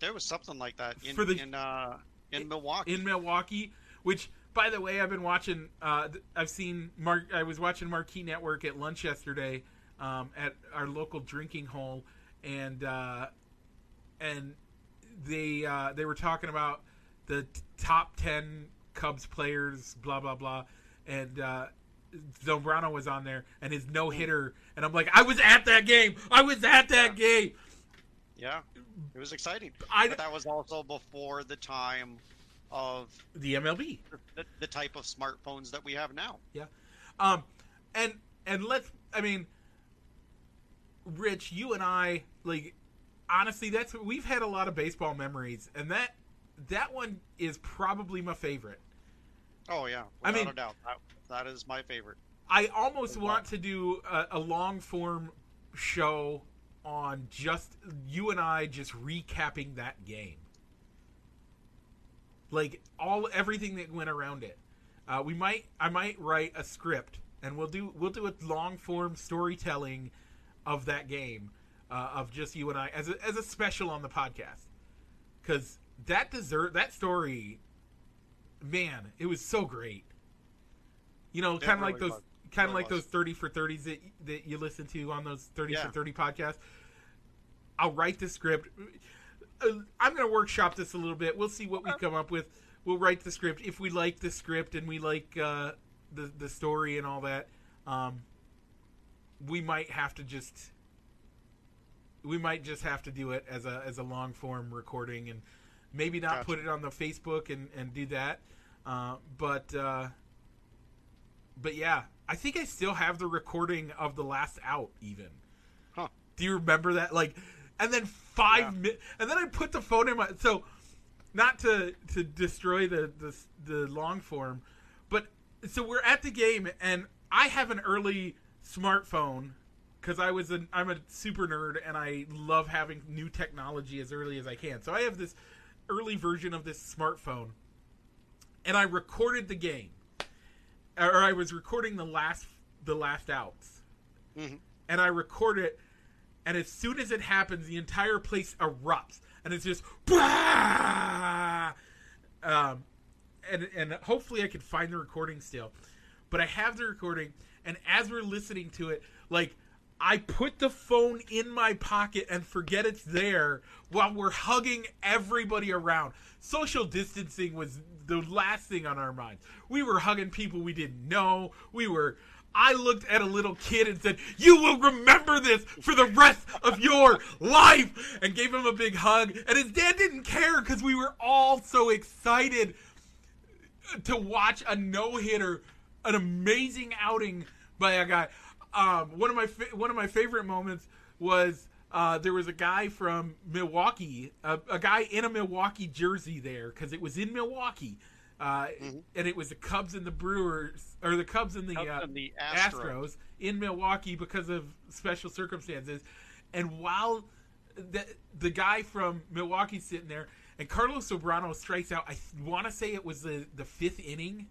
There was something like that in For the- in uh in Milwaukee. in Milwaukee? Which, by the way, I've been watching. Uh, I've seen Mark. I was watching Marquee Network at lunch yesterday um, at our local drinking hole, and uh, and they uh, they were talking about the t- top ten Cubs players, blah blah blah, and uh, Zambrano was on there and his no hitter, and I'm like, I was at that game, I was at that game. yeah, it was exciting. I But that was also before the time of the MLB. the, the type of smartphones that we have now. Yeah, um, and and let's, I mean, Rich, you and I, like, honestly, that's we've had a lot of baseball memories, and that that one is probably my favorite. Oh yeah, I mean- doubt. That, that is my favorite. I almost want to do a, a long form show on just you and I just recapping that game. Like all everything that went around it. Uh, we might I might write a script and we'll do we'll do a long form storytelling of that game uh, of just you and I as a, as a special on the podcast. Because that deserve that story man it was so great. You know kind of like those kind of Really like was. those 30 for 30s that that you listen to on those 30 Yeah. for 30 podcasts. I'll write the script. Uh, I'm going to workshop this a little bit. We'll see what we come up with. We'll write the script. If we like the script and we like uh, the the story and all that um, we might have to just we might just have to do it as a as a long form recording and maybe not Gotcha. put it on the Facebook and and do that uh, but uh, but yeah I think I still have the recording of the last out even Huh. do you remember that like and then five Yeah. mi- and then I put the phone in my so not to to destroy the the the long form, but so we're at the game and I have an early smartphone because I was an I'm a super nerd and I love having new technology as early as I can. So I have this early version of this smartphone, and I recorded the game, or I was recording the last the last outs, Mhm. and I record it, and as soon as it happens, the entire place erupts, and it's just. "Bah!" Um, and and hopefully I can find the recording still. But I have the recording, and as we're listening to it, like I put the phone in my pocket and forget it's there while we're hugging everybody around. Social distancing was the last thing on our minds. We were hugging people we didn't know. We were. I looked at a little kid and said, "You will remember this for the rest of your life," and gave him a big hug. And his dad didn't care because we were all so excited to watch a no hitter, an amazing outing by a guy. Um, one of my fa- one of my favorite moments was uh, there was a guy from Milwaukee, a, a guy in a Milwaukee jersey there because it was in Milwaukee, uh, and it was the Cubs and the Brewers or the Cubs and the, Cubs uh, and the Astros. Astros. in Milwaukee because of special circumstances. And while the the guy from Milwaukee sitting there, and Carlos Zambrano strikes out, I want to say it was the the fifth inning,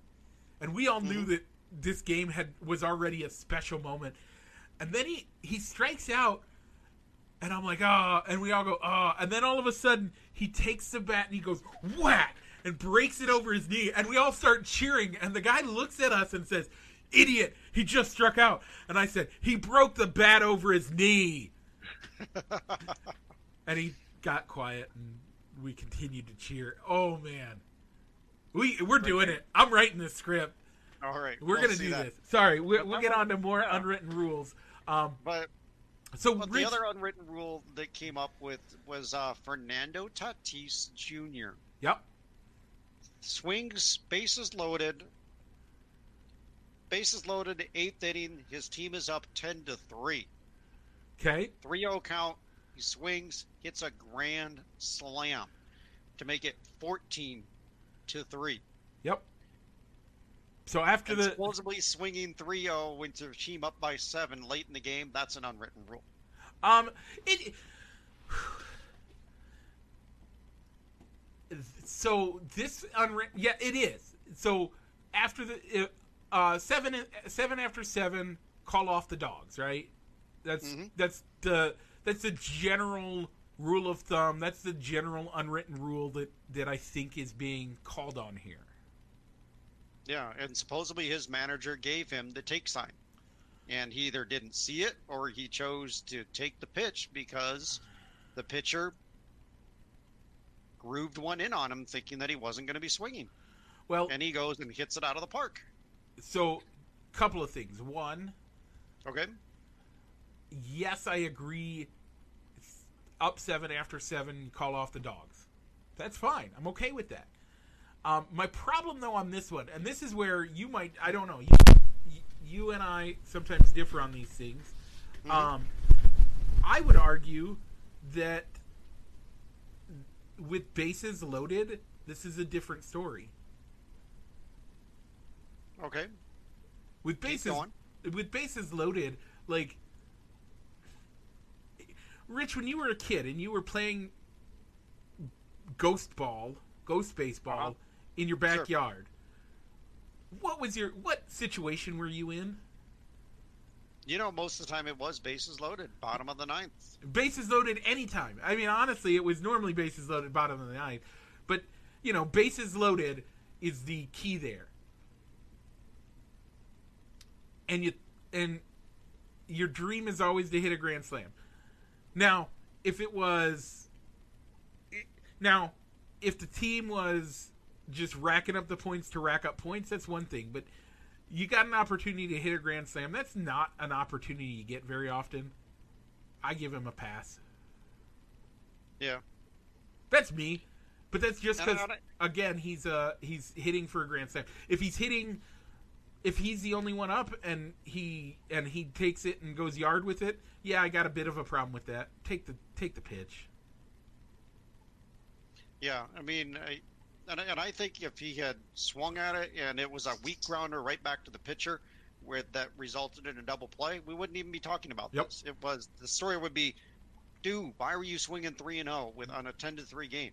and we all knew that this game had was already a special moment. And then he he strikes out, and I'm like, ah, and we all go, ah, and then all of a sudden he takes the bat and he goes whack and breaks it over his knee, and we all start cheering, and the guy looks at us and says, "Idiot, he just struck out," and I said, "He broke the bat over his knee," (laughs) and he got quiet, and we continued to cheer. Oh man, we we're doing it. I'm writing this script. All right, We're we'll gonna do that. this. Sorry, we, we'll get on to more yeah. unwritten rules. Um, But, so but Rich, the other unwritten rule that came up with was uh, Fernando Tatis Jr. yep, swings, bases loaded. Bases loaded, eighth inning. His team is up ten to three. okay, 3-0 count. He swings, hits a grand slam to make it fourteen to three. yep. So after And the supposedly swinging 3-0 when your team up by seven late in the game. That's an unwritten rule. Um, it. So this unwritten, yeah, it is. So after the uh, seven, seven after seven, call off the dogs, right? That's Mhm. that's the that's the general rule of thumb. That's the general unwritten rule that that I think is being called on here. Yeah, and supposedly his manager gave him the take sign. And he either didn't see it or he chose to take the pitch because the pitcher grooved one in on him thinking that he wasn't going to be swinging. Well, And he goes and hits it out of the park. so couple of things. One, Okay? yes, I agree. It's up seven after seven, call off the dogs. That's fine. I'm okay with that. Um, my problem, though, on this one, and this is where you might, I don't know, you, you and I sometimes differ on these things. Um, I would argue that with bases loaded, this is a different story. Okay. with bases with bases loaded like rich when you were a kid and you were playing ghost ball ghost baseball Uh-huh. In your backyard. What was your what situation were you in? You know, most of the time it was bases loaded, bottom of the ninth. bases loaded anytime. I mean honestly it was normally bases loaded bottom of the ninth. But you know bases loaded is the key there. And you and your dream is always to hit a grand slam. Now if it was now if the team was just racking up the points to rack up points that's one thing but you got an opportunity to hit a grand slam that's not an opportunity you get very often I give him a pass. Yeah. That's me, but that's just because again he's uh he's hitting for a grand slam. If he's hitting, if he's the only one up and he and he takes it and goes yard with it, yeah, I got a bit of a problem with that. Take the take the pitch. Yeah, I mean, I, and, I- and I think if he had swung at it and it was a weak grounder right back to the pitcher, where that resulted in a double play, we wouldn't even be talking about Yep. this. It was the story would be, dude, why were you swinging three and zero with on a ten to three game?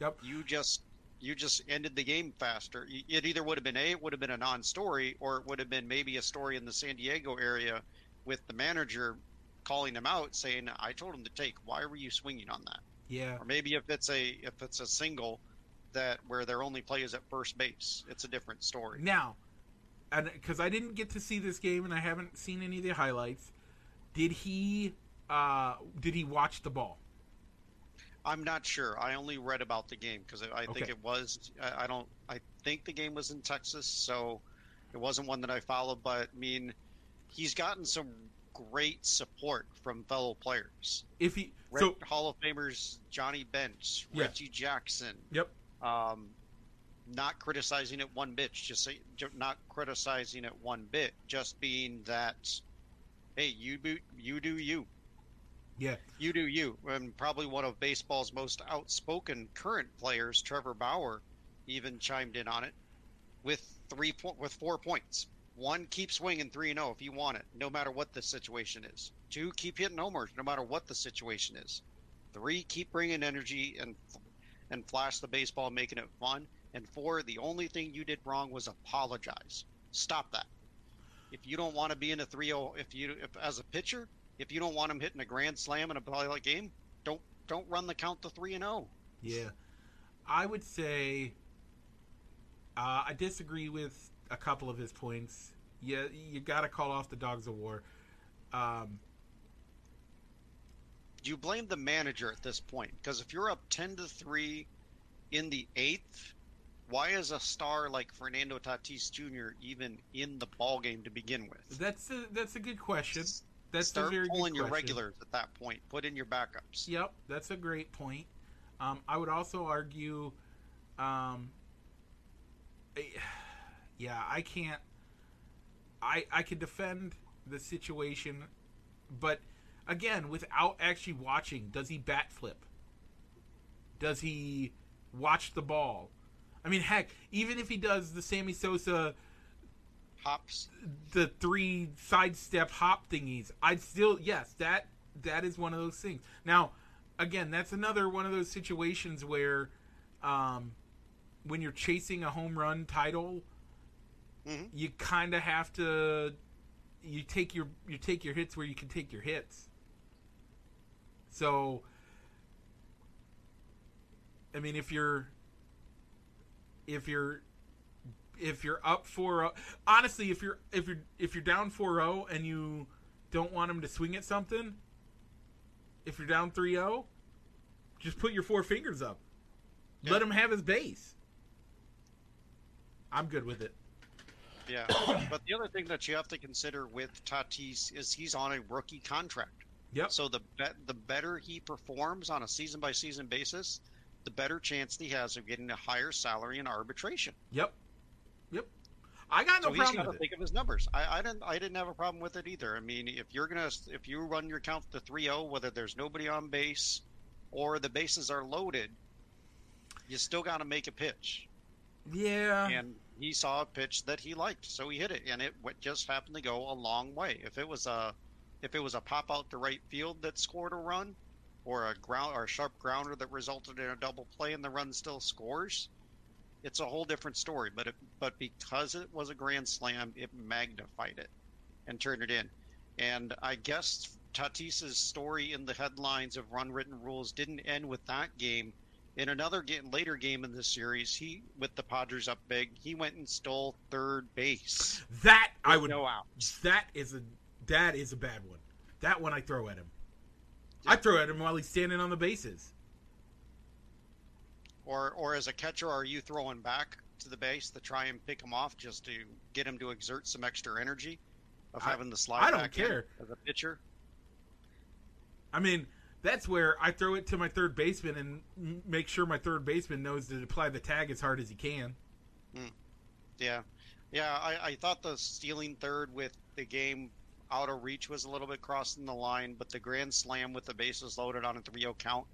Yep. You just you just ended the game faster. It either would have been a it would have been a non-story, or it would have been maybe a story in the San Diego area with the manager calling him out, saying, "I told him to take. Why were you swinging on that?" Yeah. Or maybe if it's a if it's a single that where their only play is at first base, it's a different story. Now, and because I didn't get to see this game and I haven't seen any of the highlights, did he uh, did he watch the ball? I'm not sure. I only read about the game because I think Okay. it was. I, I don't. I think the game was in Texas, so it wasn't one that I followed. But I mean, he's gotten some great support from fellow players. If he Red so Hall of Famers Johnny Bench, Yeah. Reggie Jackson. Yep. Um, not criticizing it one bit, just say, not criticizing it one bit, just being that, hey, you do, you do you. yeah You do you. And probably one of baseball's most outspoken current players, Trevor Bauer, even chimed in on it with three with four points. One, keep swinging three and zero if you want it, no matter what the situation is. Two, keep hitting homers, no matter what the situation is. Three, keep bringing energy and and flash the baseball, making it fun. And four, the only thing you did wrong was apologize. Stop that. If you don't want to be in a 3-0, if you if as a pitcher, if you don't want him hitting a grand slam in a pilot game, don't don't run the count to 3 and oh. 0. yeah, I would say uh, I disagree with a couple of his points. Yeah, you got to call off the dogs of war. Um, Do you blame the manager at this point? Because if you're up 10 to 3 in the 8th, why is a star like Fernando Tatis Jr. even in the ball game to begin with? that's a that's a good question. That's Start a very pulling your regulars at that point. Put in your backups. Yep, that's a great point. Um, I would also argue, um, (sighs) yeah, I can't. I I could defend the situation, but again, without actually watching, does he bat flip? Does he watch the ball? I mean, heck, even if he does the Sammy Sosa Hops. the three sidestep hop thingies. I'd still yes, that that is one of those things. Now, again, that's another one of those situations where um when you're chasing a home run title, Mhm. you kind of have to you take your you take your hits where you can take your hits. So I mean if you're if you're if you're up 4 honestly if you're if you're if you're down 4-0 and you don't want him to swing at something if you're down 3-0 just put your four fingers up let him have his base i'm good with it Yeah. (coughs) but the other thing that you have to consider with Tatis is he's on a rookie contract. Yep So the bet the better he performs on a season by season basis, the better chance he has of getting a higher salary in arbitration. yep yep i got no so he's got problem to with it think of his numbers. I, I didn't I didn't have a problem with it either. I mean, if you're gonna if you run your count to 3-0, whether there's nobody on base or the bases are loaded, you still got to make a pitch. yeah and he saw a pitch that he liked, so he hit it, and it just happened to go a long way. If it was a if it was a pop out to right field that scored a run, or a ground or a sharp grounder that resulted in a double play and the run still scores, it's a whole different story. But it, but because it was a grand slam, it magnified it and turned it in. And I guess Tatis's story in the headlines of run written rules didn't end with that game. In another game, later game in this series, he with the Padres up big, he went and stole third base. that i would no out. that is a that is a bad one that one i throw at him i throw at him while he's standing on the bases Or or as a catcher, are you throwing back to the base to try and pick him off just to get him to exert some extra energy of I- having the slide I don't back care. as a pitcher? I mean, that's where I throw it to my third baseman and make sure my third baseman knows to apply the tag as hard as he can. Hmm. Yeah, yeah. I, I thought the stealing third with the game out of reach was a little bit crossing the line, but the grand slam with the bases loaded on a 3-0 count.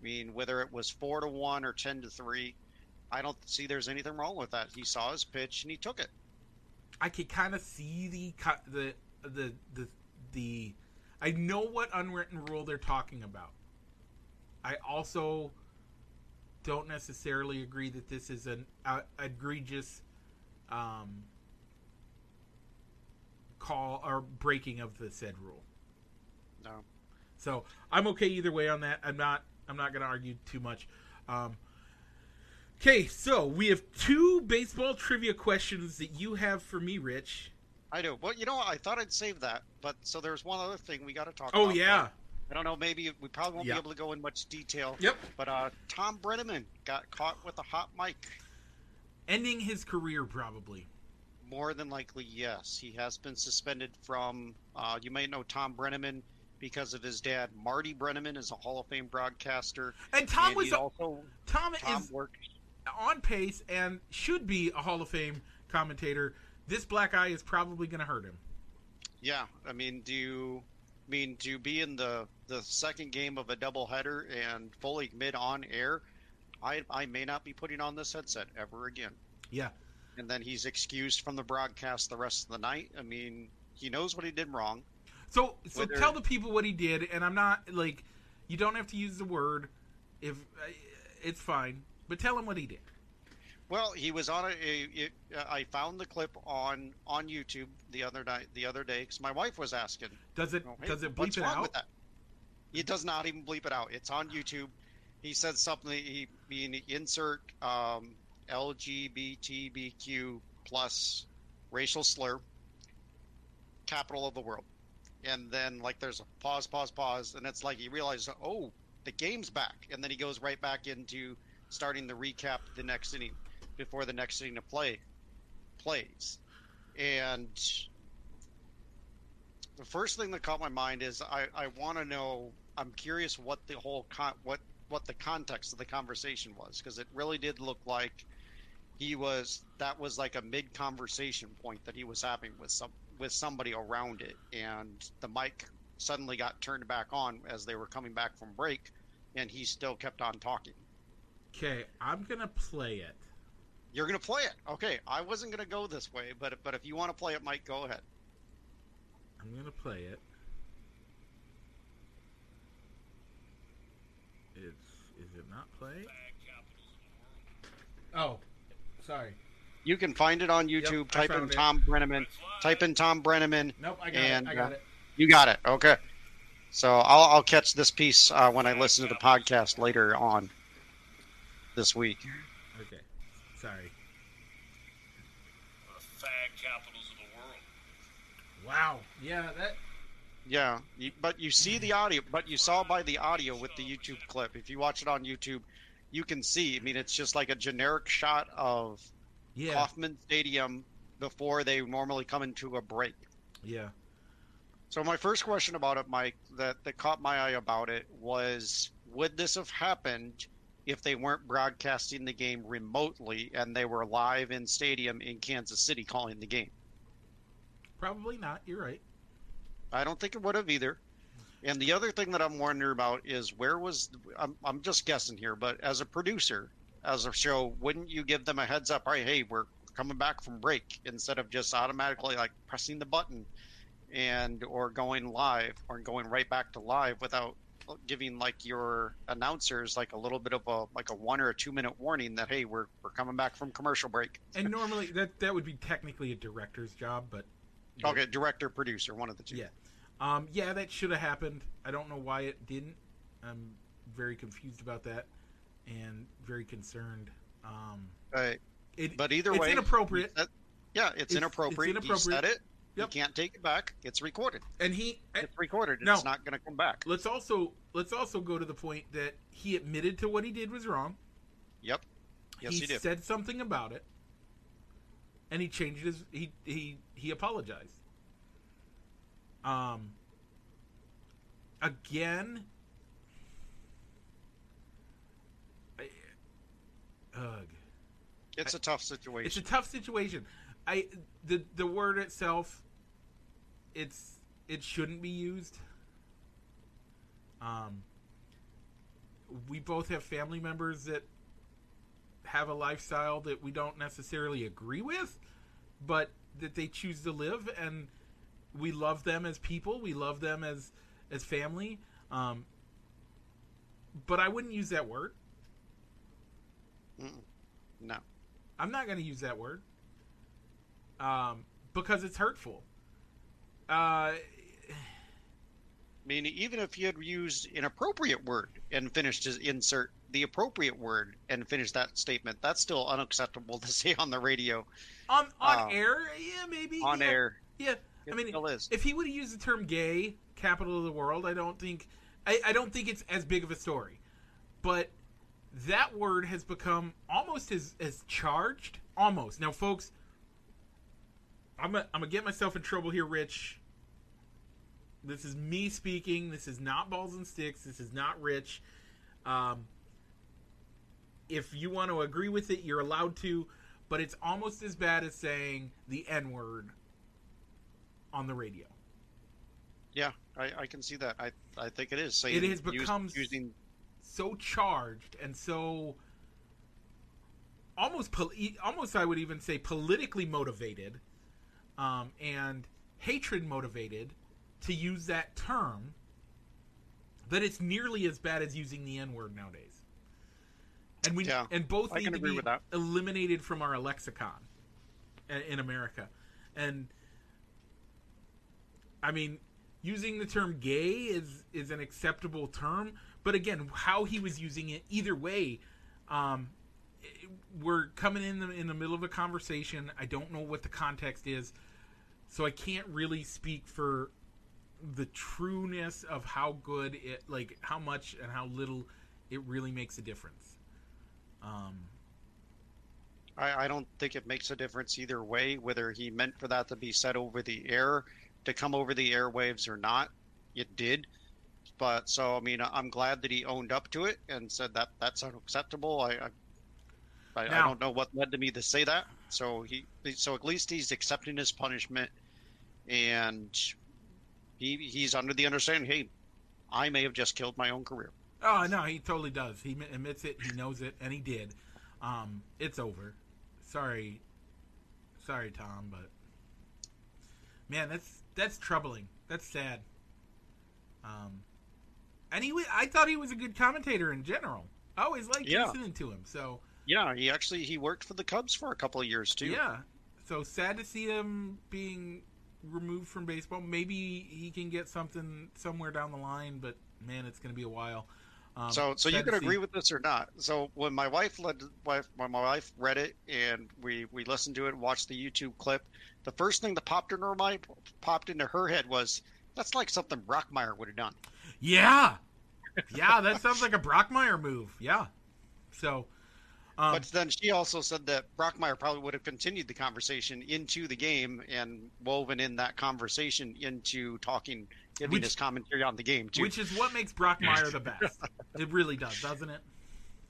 I mean, whether it was four to one or ten to three, I don't see there's anything wrong with that. He saw his pitch and he took it. I could kind of see the the the the the. I know what unwritten rule they're talking about. I also don't necessarily agree that this is an uh, egregious um, call or breaking of the said rule. No. So I'm okay either way on that. I'm not. I'm not going to argue too much. Um, okay, so we have two baseball trivia questions that you have for me, Rich. I do. Well, you know? I thought I'd save that, but so there's one other thing we got to talk Oh yeah. I don't know. Maybe we probably won't Yeah. be able to go in much detail. Yep. But uh, Thom Brennaman got caught with a hot mic. Ending his career probably. More than likely, yes. He has been suspended from. Uh, you may know Thom Brennaman because of his dad, Marty Brennaman, is a Hall of Fame broadcaster. And Tom and was also Tom, Tom is on pace and should be a Hall of Fame commentator. This black eye is probably going to hurt him. Yeah, I mean, do you mean to be in the the second game of a doubleheader and fully mid on air? I I may not be putting on this headset ever again. Yeah. And then he's excused from the broadcast the rest of the night. I mean, he knows what he did wrong. So so Whether- tell the people what he did, and I'm not like you don't have to use the word if uh, it's fine, but tell him what he did. Well, he was on a. a, uh, I found the clip on on YouTube the other night, the other day, because my wife was asking. Does it Oh, hey, does it bleep it out? With that? It does not even bleep it out. It's on YouTube. He said something. He mean insert um, LGBTQ plus racial slur, capital of the world, and then like there's a pause, pause, pause, and it's like he realizes, oh, the game's back, and then he goes right back into starting the recap the next inning before the next inning to play plays, and the first thing that caught my mind is I, I want to know I'm curious what the whole con- what what the context of the conversation was because it really did look like he was that was like a mid conversation point that he was having with some with somebody around it and the mic suddenly got turned back on as they were coming back from break and he still kept on talking Okay, I'm gonna play it. you're gonna play it okay i wasn't gonna go this way but but if you want to play it mike go ahead I'm gonna play it. It's is it not play? Oh, sorry. You can find it on YouTube. Yep, type in it. Thom Brennaman. Type in Thom Brennaman. Nope, I got And, it. I got uh, it. You got it. Okay. So I'll, I'll catch this piece uh, when I listen to the podcast later on this week. Okay, sorry. the fag capitals of the world. Wow. Yeah, that. Yeah, but you see the audio, but you saw by the audio with the YouTube clip. If you watch it on YouTube, you can see. I mean, it's just like a generic shot of Yeah. Kauffman Stadium before they normally come into a break. Yeah. So my first question about it, Mike, that, that caught my eye about it was would this have happened if they weren't broadcasting the game remotely and they were live in stadium in Kansas City calling the game? Probably not. You're right. I don't think it would have either. And the other thing that I'm wondering about is where was I'm I'm just guessing here, but as a producer, as a show, wouldn't you give them a heads up? Right, hey, we're coming back from break instead of just automatically like pressing the button and or going live or going right back to live without giving like your announcers like a little bit of a like a one or a two minute warning that hey we're we're coming back from commercial break And normally that that would be technically a director's job, but okay director producer one of the two Yeah. Um, yeah, that should have happened. I don't know why it didn't. I'm very confused about that and very concerned. Um, Uh, it, But either it's way, inappropriate. yeah, it's, It's- inappropriate. it's He said inappropriate. it. Yep. You can't take it back. It's recorded. and he It's recorded. No. It's not going to come back. let's also let's also go to the point that he admitted to what he did was wrong. Yep. Yes, he he did. said something about it, and he changed his. He he he apologized. Um. Again. I, ugh. It's a tough situation. It's a tough situation. I the the word itself. It's it shouldn't be used. Um. We both have family members that have a lifestyle that we don't necessarily agree with, but that they choose to live, and we love them as people. We love them as as family. Um, but I wouldn't use that word. Mm-mm. No. I'm not going to use that word um, because it's hurtful. Uh, I mean, even if you had used an appropriate word and finished to insert the appropriate word and finish that statement, that's still unacceptable (laughs) to say on the radio on on Uh, air, yeah, maybe on yeah, air. Yeah, It I mean, still is. if he would have used the term "gay," capital of the world, I don't think, I, I don't think it's as big of a story. But that word has become almost as as charged, almost. Now, folks, I'm gonna, I'm gonna get myself in trouble here, Rich. This is me speaking. This is not balls and sticks. This is not Rich. Um, if you want to agree with it, you're allowed to, but it's almost as bad as saying the N word on the radio. Yeah, I, I can see that. I I think it is. Saying, It has become using So charged and so almost pol- e- almost I would even say politically motivated um, and hatred motivated to use that term that it's nearly as bad as using the N word nowadays. And we Yeah, and both I need to be eliminated from our lexicon in, in America. And I mean, using the term gay is is an acceptable term, but again, how he was using it, either way, um, we're coming in the, in the middle of a conversation. I don't know what the context is, so I can't really speak for the trueness of how good it, like how much and how little it really makes a difference. Um, I, I don't think it makes a difference either way, whether he meant for that to be said over the air, to come over the airwaves or not. It did. But so, I mean, I'm glad that he owned up to it and said that that's unacceptable. I, I, I, I don't know what led to me to say that. So he, so at least he's accepting his punishment, and he he's under the understanding, hey, I may have just killed my own career. Oh no, he totally does. He admits it. He knows it, and he did. Um, it's over. Sorry, sorry, Tom, but man, that's that's troubling. That's sad. Um, and he, wa- I thought he was a good commentator in general. I always liked Yeah. listening to him. So Yeah, he actually he worked for the Cubs for a couple of years too. yeah, so sad to see him being removed from baseball. Maybe he can get something somewhere down the line, but man, it's going to be a while. Um, So, so you can see- agree with this or not. So when my wife led, wife- when my wife read it and we we listened to it, watched the YouTube clip, the first thing that popped into her mind, popped into her head was, "That's like something Brockmeyer would have done." Yeah, yeah, that sounds like a Brockmeyer move. Yeah. So, um, but then she also said that Brockmeyer probably would have continued the conversation into the game and woven in that conversation into talking, giving Which- his commentary on the game too. which is what makes Brock Meyer the best. (laughs) It really does, doesn't it?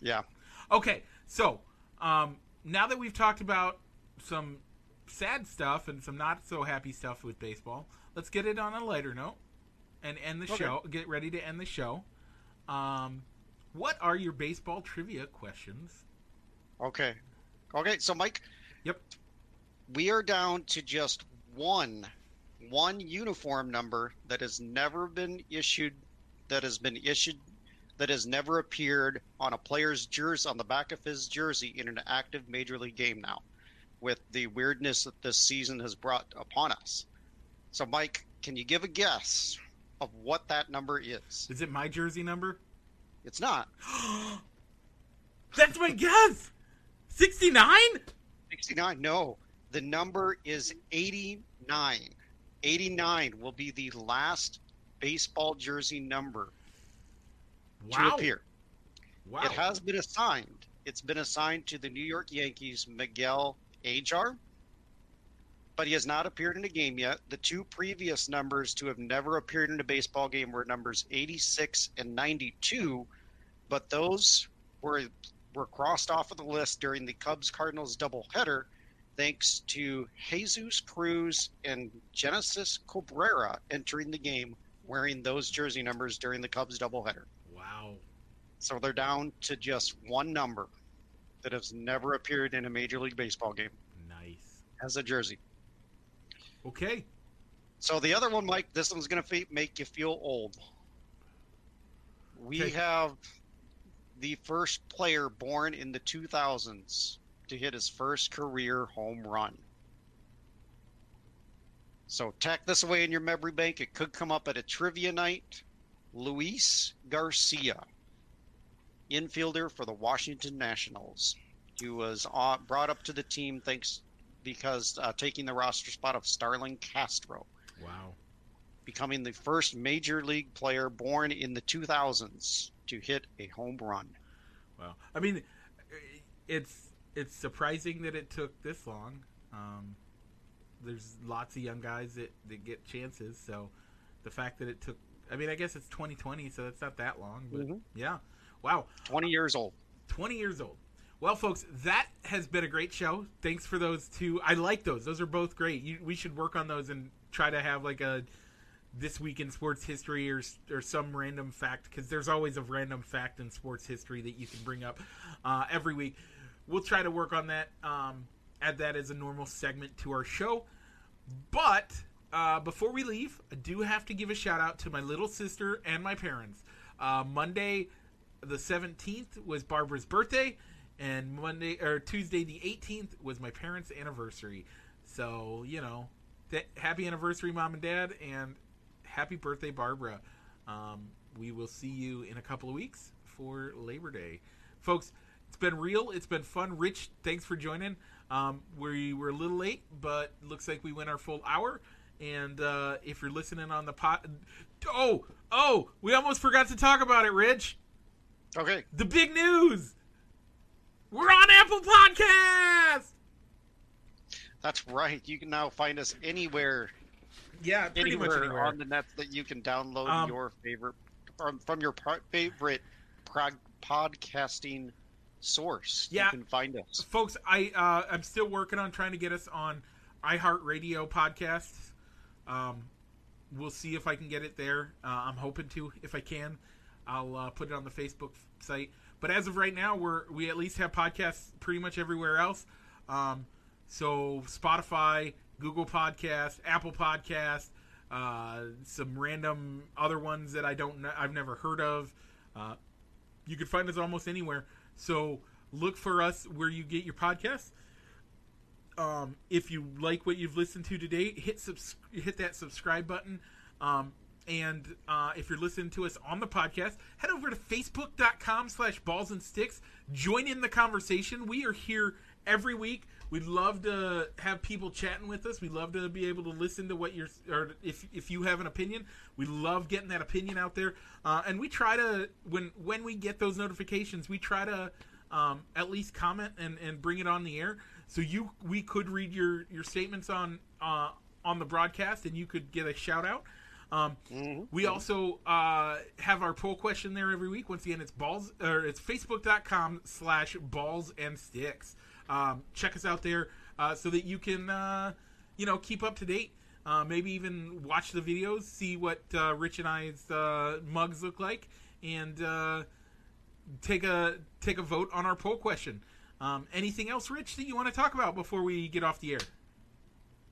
yeah, Okay, so um, now that we've talked about some sad stuff and some not so happy stuff with baseball, let's get it on a lighter note and end the Okay. show. Get ready to end the show. Um, what are your baseball trivia questions? Okay. Okay, so Mike. Yep. We are down to just one one uniform number that has never been issued that has been issued that has never appeared on a player's jersey on the back of his jersey in an active major league game now with the weirdness that this season has brought upon us. So Mike, can you give a guess of what that number is? Is it my jersey number? It's not. (gasps) That's my guess. Sixty-nine. 69 no the number is 89 89 will be the last baseball jersey number to appear. Wow. it has been assigned. It's been assigned to the new york yankees Miguel Yajure but he has not appeared in a game yet. The two previous numbers to have never appeared in a baseball game were numbers 86 and 92 but those were were crossed off of the list during the Cubs Cardinals doubleheader, thanks to Jesus Cruz and Genesis Cabrera entering the game wearing those jersey numbers during the Cubs doubleheader. Wow. So they're down to just one number that has never appeared in a Major League Baseball game Nice. as a jersey. Okay. So the other one, Mike, this one's going to make you feel old. We Okay. have the first player born in the 2000s to hit his first career home run. So tack this away in your memory bank. It could come up at a trivia night. Luis Garcia, infielder for the Washington Nationals. He was uh, brought up to the team thanks because uh, taking the roster spot of Starlin Castro Wow. becoming the first major league player born in the 2000s to hit a home run. Wow. I mean, it's it's surprising that it took this long. Um, there's lots of young guys that, that get chances, so the fact that it took I mean, I guess it's 2020, so that's not that long, but Mhm. yeah. Wow. 20 years old. 20 years old. Well, folks, that has been a great show. Thanks for those two. I like those. Those are both great. You, we should work on those and try to have like a this week in sports history or or some random fact because there's always a random fact in sports history that you can bring up uh, every week. We'll try to work on that. Um, add that as a normal segment to our show. But uh, before we leave, I do have to give a shout out to my little sister and my parents. Uh, Monday, the 17th, was Barbara's birthday, and Monday or Tuesday, the 18th, was my parents' anniversary. So you know, th- happy anniversary, mom and dad, and happy birthday, Barbara. Um, we will see you in a couple of weeks for Labor Day, folks. It's been real. It's been fun. Rich, thanks for joining. Um, we were a little late, but looks like we went our full hour. And uh, if you're listening on the pot, oh, oh, we almost forgot to talk about it, Rich. Okay. The big news. We're on Apple Podcast. That's right. You can now find us anywhere, Yeah, pretty anywhere, much anywhere. on the net that you can download Um, your favorite from, from your pro- favorite prog- podcasting source. Yeah. You can find us. folks i uh, i'm still working on trying to get us on iheartradio podcasts um, we'll see if i can get it there uh, i'm hoping to if i can i'll uh, put it on the facebook site but as of right now we're we at least have podcasts pretty much everywhere else um, so spotify google podcast apple podcast uh, some random other ones that i don't know i've never heard of uh, you can find us almost anywhere. So look for us where you get your podcasts. Um, if you like what you've listened to today, hit subs- hit that subscribe button. Um, and uh, if you're listening to us on the podcast, head over to facebook.com slash balls and sticks. Join in the conversation. We are here every week. We'd love to have people chatting with us. We'd love to be able to listen to what you're, or if, if you have an opinion, we love getting that opinion out there. Uh, and we try to, when, when we get those notifications, we try to um, at least comment and, and bring it on the air. So you, we could read your, your statements on, uh, on the broadcast and you could get a shout out. Um, we also uh, have our poll question there every week. Once again, it's balls or it's facebook.com slash balls and sticks. Um, check us out there uh, so that you can uh, you know keep up to date. Uh, maybe even watch the videos, see what uh, Rich and I's uh, mugs look like, and uh, take a take a vote on our poll question. Um, anything else, Rich, that you want to talk about before we get off the air?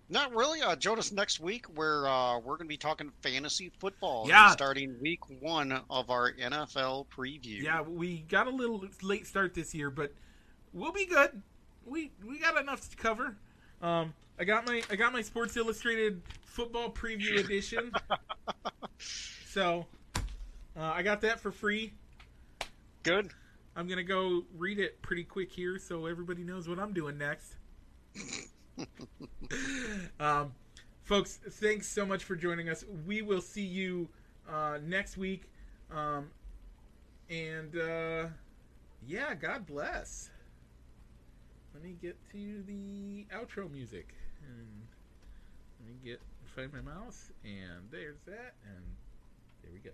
Not really. Uh, join us next week where uh, we're going to be talking fantasy football. Yeah. Starting week one of our NFL preview. Yeah, we got a little late start this year, but we'll be good. We we got enough to cover. Um, I got my I got my Sports Illustrated football preview (laughs) edition. so uh, I got that for free. Good. I'm gonna go read it pretty quick here, so everybody knows what I'm doing next. (laughs) um, folks, thanks so much for joining us. We will see you uh, next week. Um, and uh, yeah, God bless. Let me get to the outro music. And let me get find my mouse, and there's that, and there we go.